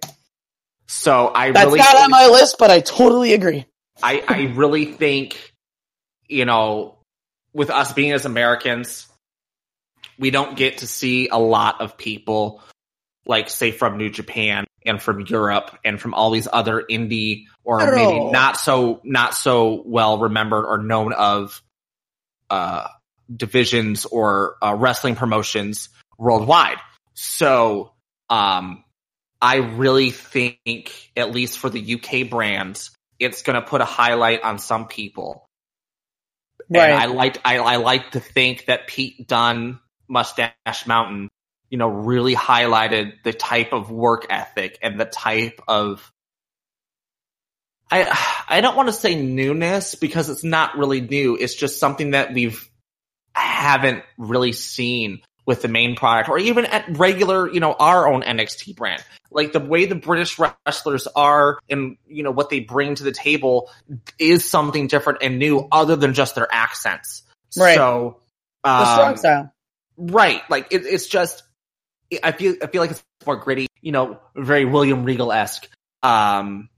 B: So I
C: That's
B: really
C: not on my list, but I totally agree.
B: I, I really think, you know, with us being as Americans, we don't get to see a lot of people like say from New Japan and from Europe and from all these other indie or maybe not so not so well remembered or known of uh divisions or uh, wrestling promotions worldwide. So um I really think at least for the UK brands it's going to put a highlight on some people.
C: Right.
B: And I like I, I like to think that Pete Dunne, Mustache Mountain, you know, really highlighted the type of work ethic and the type of I I don't want to say newness because it's not really new. It's just something that we've haven't really seen with the main product or even at regular, you know, our own NXT brand. Like the way the British wrestlers are and, you know, what they bring to the table is something different and new other than just their accents.
C: Right.
B: So,
C: The strong
B: um,
C: style.
B: Right. Like it, it's just, I feel, I feel like it's more gritty, you know, very William Regal esque. Um,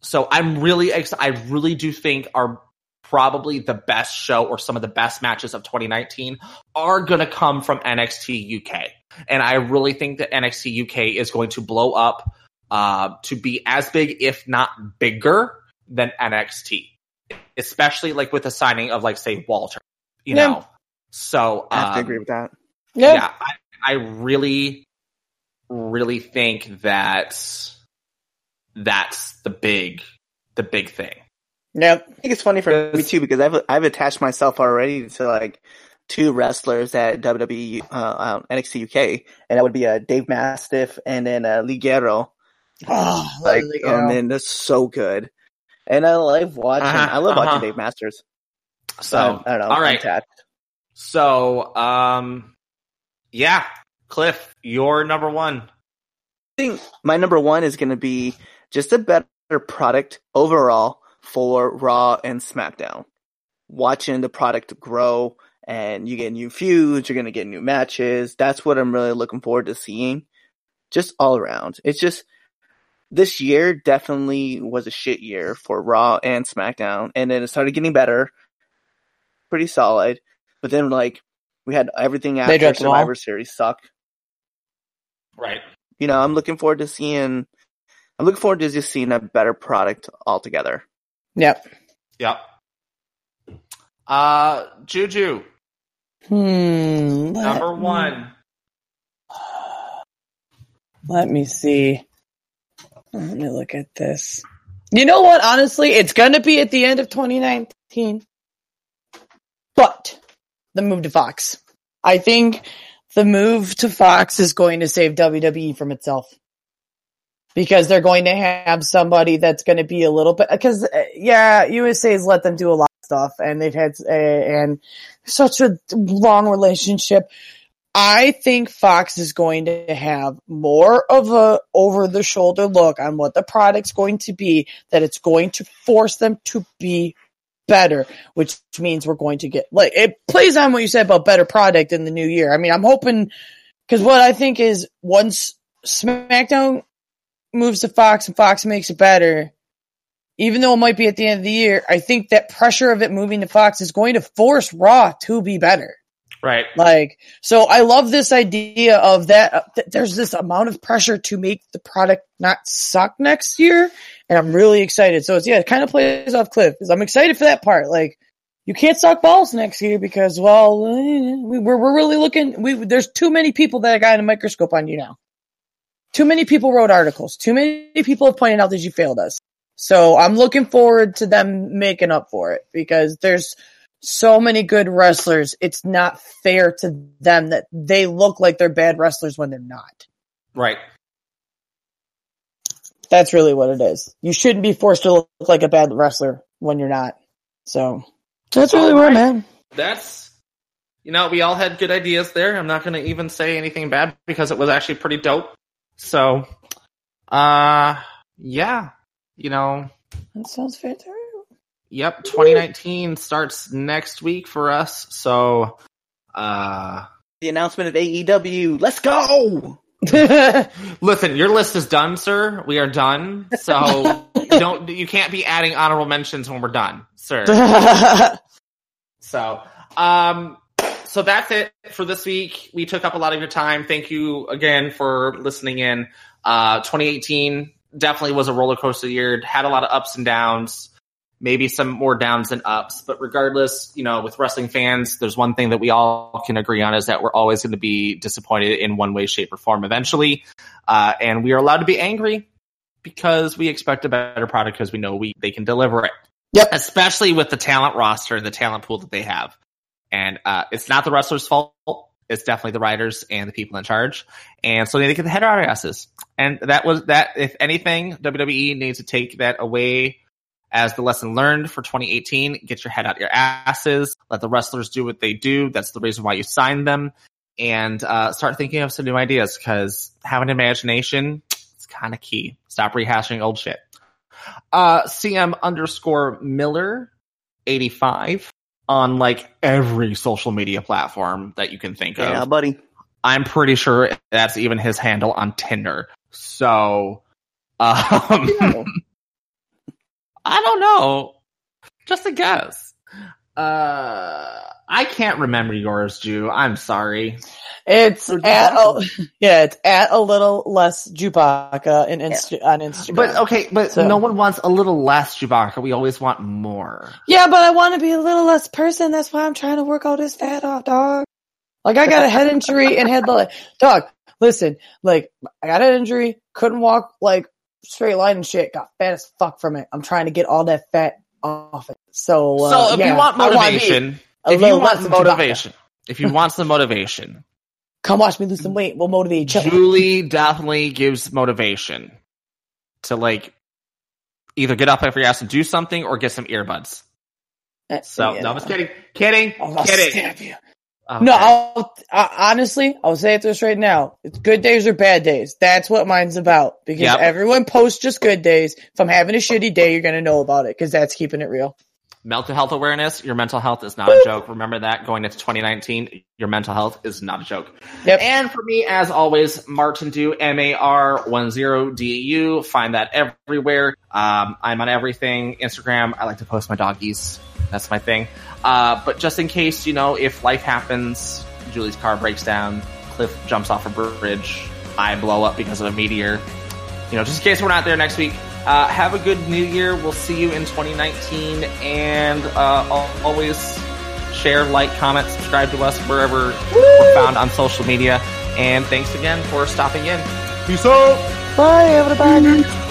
B: so I'm really excited. I really do think our probably the best show or some of the best matches of 2019 are going to come from NXT UK. And I really think that NXT UK is going to blow up, uh, to be as big, if not bigger than NXT, especially like with the signing of like, say, Walter, you
C: Yeah.
B: know? So,
D: I have to
B: um,
D: agree with that.
C: Yeah.
B: yeah, I, I really, really think that that's the big, the big thing.
C: Yep.
D: I think it's funny for me too because I've I've attached myself already to like two wrestlers at WWE uh, um, NXT UK, and that would be uh, Dave Mastiff and then uh, Lee Guerrero.
C: Oh,
D: Like,
C: Lily
D: and then that's so good. And I love watching.
B: Uh-huh,
D: I love
B: uh-huh.
D: watching Dave Masters.
B: So,
D: I, I don't know.
B: all
D: I'm
B: right.
D: attached.
B: So, um, yeah, Cliff, your number one.
D: I think my number one is going to be just a better product overall for Raw and SmackDown. Watching the product grow and you get new feuds, you're going to get new matches. That's what I'm really looking forward to seeing. Just all around. It's just this year definitely was a shit year for Raw and SmackDown, and then it started getting better, pretty solid. But then like we had everything after
C: dropped the ball.
D: Survivor Series suck
B: Right.
D: you know, I'm looking forward to seeing. I'm looking forward to just seeing a better product altogether.
C: Yep.
B: Yep. Uh, Juju,
C: Hmm.
B: number
C: me-
B: one. *sighs*
C: Let me see. Let me look at this. You know what? Honestly, it's going to be at the end of 2019. But the move to Fox. I think the move to Fox is going to save WWE from itself. Because they're going to have somebody that's going to be a little bit, because, uh, yeah, USA's let them do a lot of stuff and they've had, uh, and such a long relationship. I think Fox is going to have more of a over the shoulder look on what the product's going to be, that it's going to force them to be better, which means we're going to get like it plays on what you said about better product in the new year. I mean, I'm hoping because what I think is once SmackDown moves to Fox and Fox makes it better, even though it might be at the end of the year, I think that pressure of it moving to Fox is going to force Raw to be better.
B: Right.
C: Like, so I love this idea of that. uh, th- there's this amount of pressure to make the product not suck next year. And I'm really excited. So it's, yeah, it kind of plays off Cliff because I'm excited for that part. Like, you can't suck balls next year because, well, we, we're, we're really looking, we, there's too many people that are got a microscope on you now. Too many people wrote articles. Too many people have pointed out that you failed us. So I'm looking forward to them making up for it because there's, so many good wrestlers. It's not fair to them that they look like they're bad wrestlers when they're not.
B: Right.
C: That's really what it is. You shouldn't be forced to look like a bad wrestler when you're not. So that's really where I'm at.
B: That's, you know, we all had good ideas there. I'm not going to even say anything bad because it was actually pretty dope. So, uh, yeah, you know,
C: That sounds fair too.
B: Yep, 2019 starts next week for us. So, uh,
D: The announcement of AEW. Let's go. *laughs*
B: listen, your list is done, sir. We are done. So *laughs* don't you can't be adding honorable mentions when we're done, sir. *laughs* So, um, so that's it for this week. We took up a lot of your time. Thank you again for listening in. Uh, 2018 definitely was a roller coaster year. Had a lot of ups and downs, maybe some more downs than ups. But regardless, you know, with wrestling fans, there's one thing that we all can agree on is that we're always going to be disappointed in one way, shape, or form eventually. Uh, and we are allowed to be angry because we expect a better product because we know we they can deliver it.
C: Yep.
B: Especially with the talent roster and the talent pool that they have. And uh, it's not the wrestler's fault. it's definitely the writers and the people in charge. And so they need to get the head out of our asses. And that was that. If anything, WWE needs to take that away as the lesson learned for 2018. Get your head out your asses. Let the wrestlers do what they do. That's the reason why you signed them. And uh, start thinking of some new ideas because having imagination is kind of key. Stop rehashing old shit. Uh, CM underscore Miller 85 on like every social media platform that you can think
D: Yeah,
B: of.
D: Yeah, buddy.
B: I'm pretty sure that's even his handle on Tinder. So, um, *laughs* I don't know. Just a guess. Uh, I can't remember yours, Jew. I'm sorry.
C: It's at a, yeah, it's at a little less Chewbacca in Insta- on Instagram.
B: But okay, but
C: So-
B: no one wants a little less Chewbacca. We always want more.
C: yeah, but I want to be a little less person. That's why I'm trying to work all this fat off, dog. Like I got a head injury and had the *laughs* dog. Listen, like I got an injury, couldn't walk like straight line and shit. Got fat as fuck from it. I'm trying to get all that fat off it. So, uh,
B: so if
C: yeah,
B: you want
C: I wanna be
B: motivation, if you want
C: less
B: the
C: than Chewbacca.
B: motivation, if you want some motivation,
C: come watch me lose some weight. We'll motivate each other.
B: Julie definitely gives motivation to like either get up off your ass and do something or get some earbuds. So no, I'm just kidding, kidding,
C: I'll
B: kidding. Okay.
C: No, I'll, I, honestly, I'll say it this right now. It's good days or bad days. That's what mine's about. Because
B: Yep.
C: everyone posts just good days. If I'm having a shitty day, you're gonna know about it. Because that's keeping it real.
B: Mental health awareness. Your mental health is not a joke. Remember that going into 2019, your mental health is not a joke.
C: Yep.
B: And for me, as always, Martin Do M A R one zero D U. Find that everywhere. Um, I'm on everything. Instagram. I like to post my doggies. That's my thing. Uh, but just in case, you know, if life happens, Julie's car breaks down, Cliff jumps off a bridge, I blow up because of a meteor. You know, just in case we're not there next week. Uh, have a good new year. We'll see you in 2019. And uh, always share, like, comment, subscribe to us wherever we're found on social media. And thanks again for stopping in. Peace out.
C: Bye, everybody.